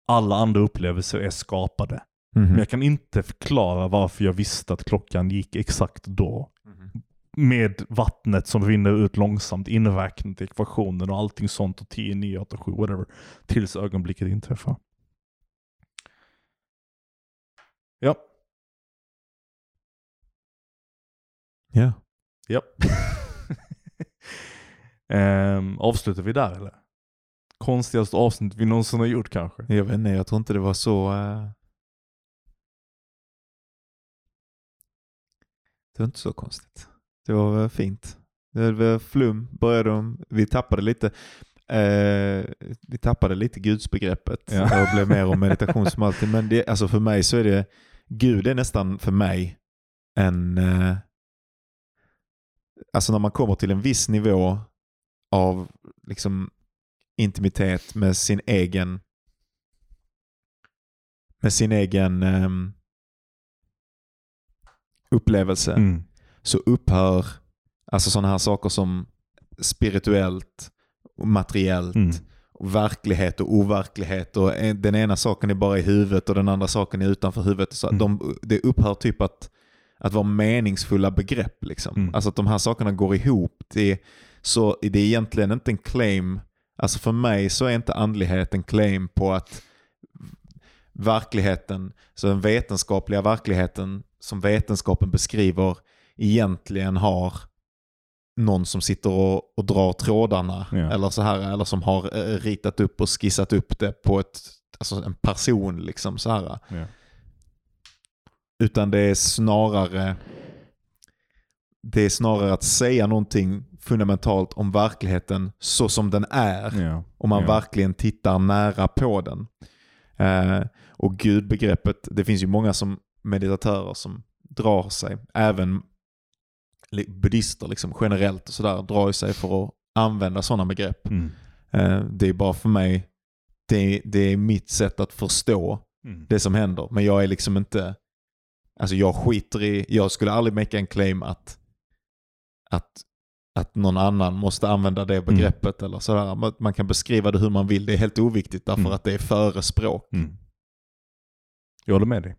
alla andra upplevelser är skapade. Mhm. Men jag kan inte förklara varför jag visste att klockan gick exakt då. Mhm. Med vattnet som rinner ut långsamt, inräknat i ekvationen och allting sånt och 10, 9, 8, 7, whatever. Tills ögonblicket inträffar. Ja. Ja. Ja. (laughs) Ehm, avslutar vi där eller? Konstigaste avsnitt vi någonsin har gjort kanske? Jag vet inte, jag tror inte det var så... eh, Det var inte så konstigt. Det var fint. Det var flum, började de. Vi tappade lite. Eh, vi tappade lite gudsbegreppet Ja. och blev mer om meditation som alltid. Men det, alltså för mig så är det, Gud är nästan för mig en, eh, alltså när man kommer till en viss nivå av liksom intimitet med sin egen med sin egen ehm, upplevelse Mm. så upphör alltså sådana här saker som spirituellt, materiellt, Mm. verklighet och overklighet. Och en- den ena saken är bara i huvudet och den andra saken är utanför huvudet. Så Mm. de, det upphör typ att, att vara meningsfulla begrepp. Liksom. Mm. Alltså att de här sakerna går ihop. Det är, så det är egentligen inte en claim. Alltså för mig så är inte andlighet en claim på att verkligheten, så den vetenskapliga verkligheten som vetenskapen beskriver egentligen har någon som sitter och, och drar trådarna Ja. eller så här eller som har eh, ritat upp och skissat upp det på ett, alltså en person liksom så här. Ja. Utan det är snarare det är snarare att säga någonting fundamentalt om verkligheten så som den är. Ja. Om man verkligen tittar nära på den. Eh, och gudbegreppet, det finns ju många som meditatörer som drar sig, även buddhister liksom, generellt och sådär, drar sig för att använda sådana begrepp. Mm. Eh, det är bara för mig, det, det är mitt sätt att förstå Mm. det som händer. Men jag är liksom inte, alltså jag skiter i, jag skulle aldrig make en claim att, att, att någon annan måste använda det begreppet eller sådär. Man- Man kan beskriva det hur man vill, det är helt oviktigt därför Mm. att det är före språk. Mm. Jag håller med dig.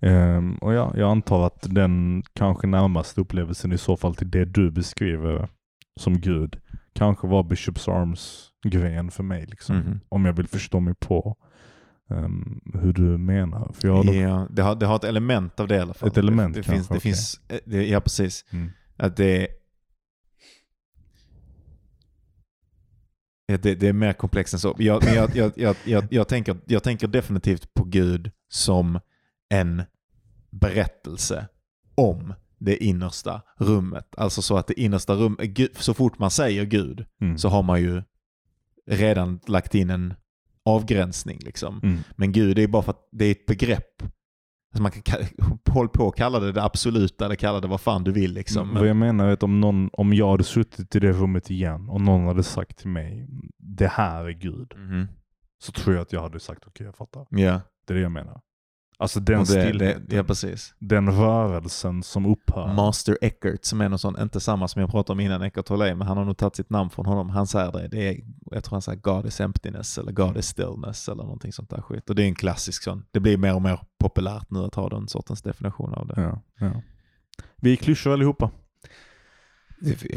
Ehm, och ja, jag antar att den kanske närmaste upplevelsen i så fall till det du beskriver som Gud kanske var Bishops Arms grejen för mig. Liksom. Mhm. Om jag vill förstå mig på ehm, hur du menar. För jag har dock, Ja, det, har, det har ett element av det i alla fall. Ett element det, det kanske, finns, det okej. finns, eh, det, Ja, precis. mm, Att det, ja, det, det är mer komplext än så. Jag, men jag, jag, jag, jag, jag, tänker, jag tänker definitivt på Gud som en berättelse om det innersta rummet. Alltså så att det innersta rummet, så fort man säger Gud mm, så har man ju redan lagt in en avgränsning. Liksom. mm, Men Gud, är bara för att det är ett begrepp. Alltså man kan ka- (laughs) hålla på och kalla det det absoluta eller kalla det vad fan du vill. Liksom. Vad jag menar är att om, någon, om jag hade suttit i det rummet igen och någon hade sagt till mig det här är Gud. Mhm. Så tror jag att jag hade sagt okej jag fattar. Ja, Det är det jag menar. Alltså den det, det, stillheten, ja precis. den rörelsen som upphör. Master Eckert som är någon sån, inte samma som jag pratade om innan Eckart Tolle, men han har nog tagit sitt namn från honom. Han säger det, det är, jag tror han säger God is emptiness eller God is stillness eller någonting sånt där skit. Och det är en klassisk sån. Det blir mer och mer populärt nu att ha den sortens definition av det. ja, ja. Vi är klyschor allihopa.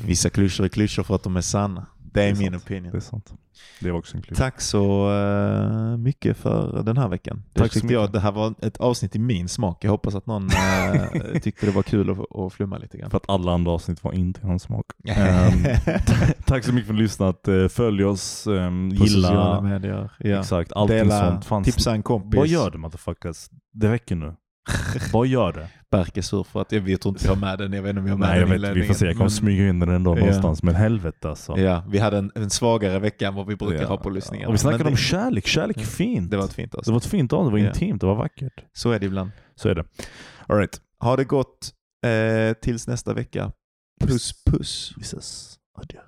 Vissa klyschor är klyschor för att de är sanna. Det är, Det är min sant. opinion. Det är sant. Det var också en. Tack så eh, mycket för den här veckan. Det Tack så tyckte jag, det här var ett avsnitt i min smak. Jag hoppas att någon eh, (laughs) tyckte det var kul att, att flumma lite grann. För att alla andra avsnitt var inte hans smak. (laughs) Ehm, (laughs) tack så mycket för att har lyssnat. Eh, Följ oss, um, På gilla, medier. Ja. exakt, allting Dela, sånt. Fan, tipsa en kompis. Vad gör det motherfuckers? Det räcker nu. (laughs) Vad gör det? Berk är sur för att jag, vet tror inte vi har med den. Jag vet inte om vi har med Nej jag den i vet, vi får se. Jag kommer men- smyga in den ändå Ja. någonstans. Men helvete alltså. Ja, vi hade en, en svagare vecka än vad vi brukar Ja. ha på lyssningar. Och vi snackade Men om det, kärlek. Kärlek är Ja. fint. det var ett fint det avsnitt. var ett fint avsnitt. Det var intimt. Det var vackert. Så är det ibland. Så är det. All right. Ha det gott eh, tills nästa vecka. Puss puss. Vi ses. Adjö.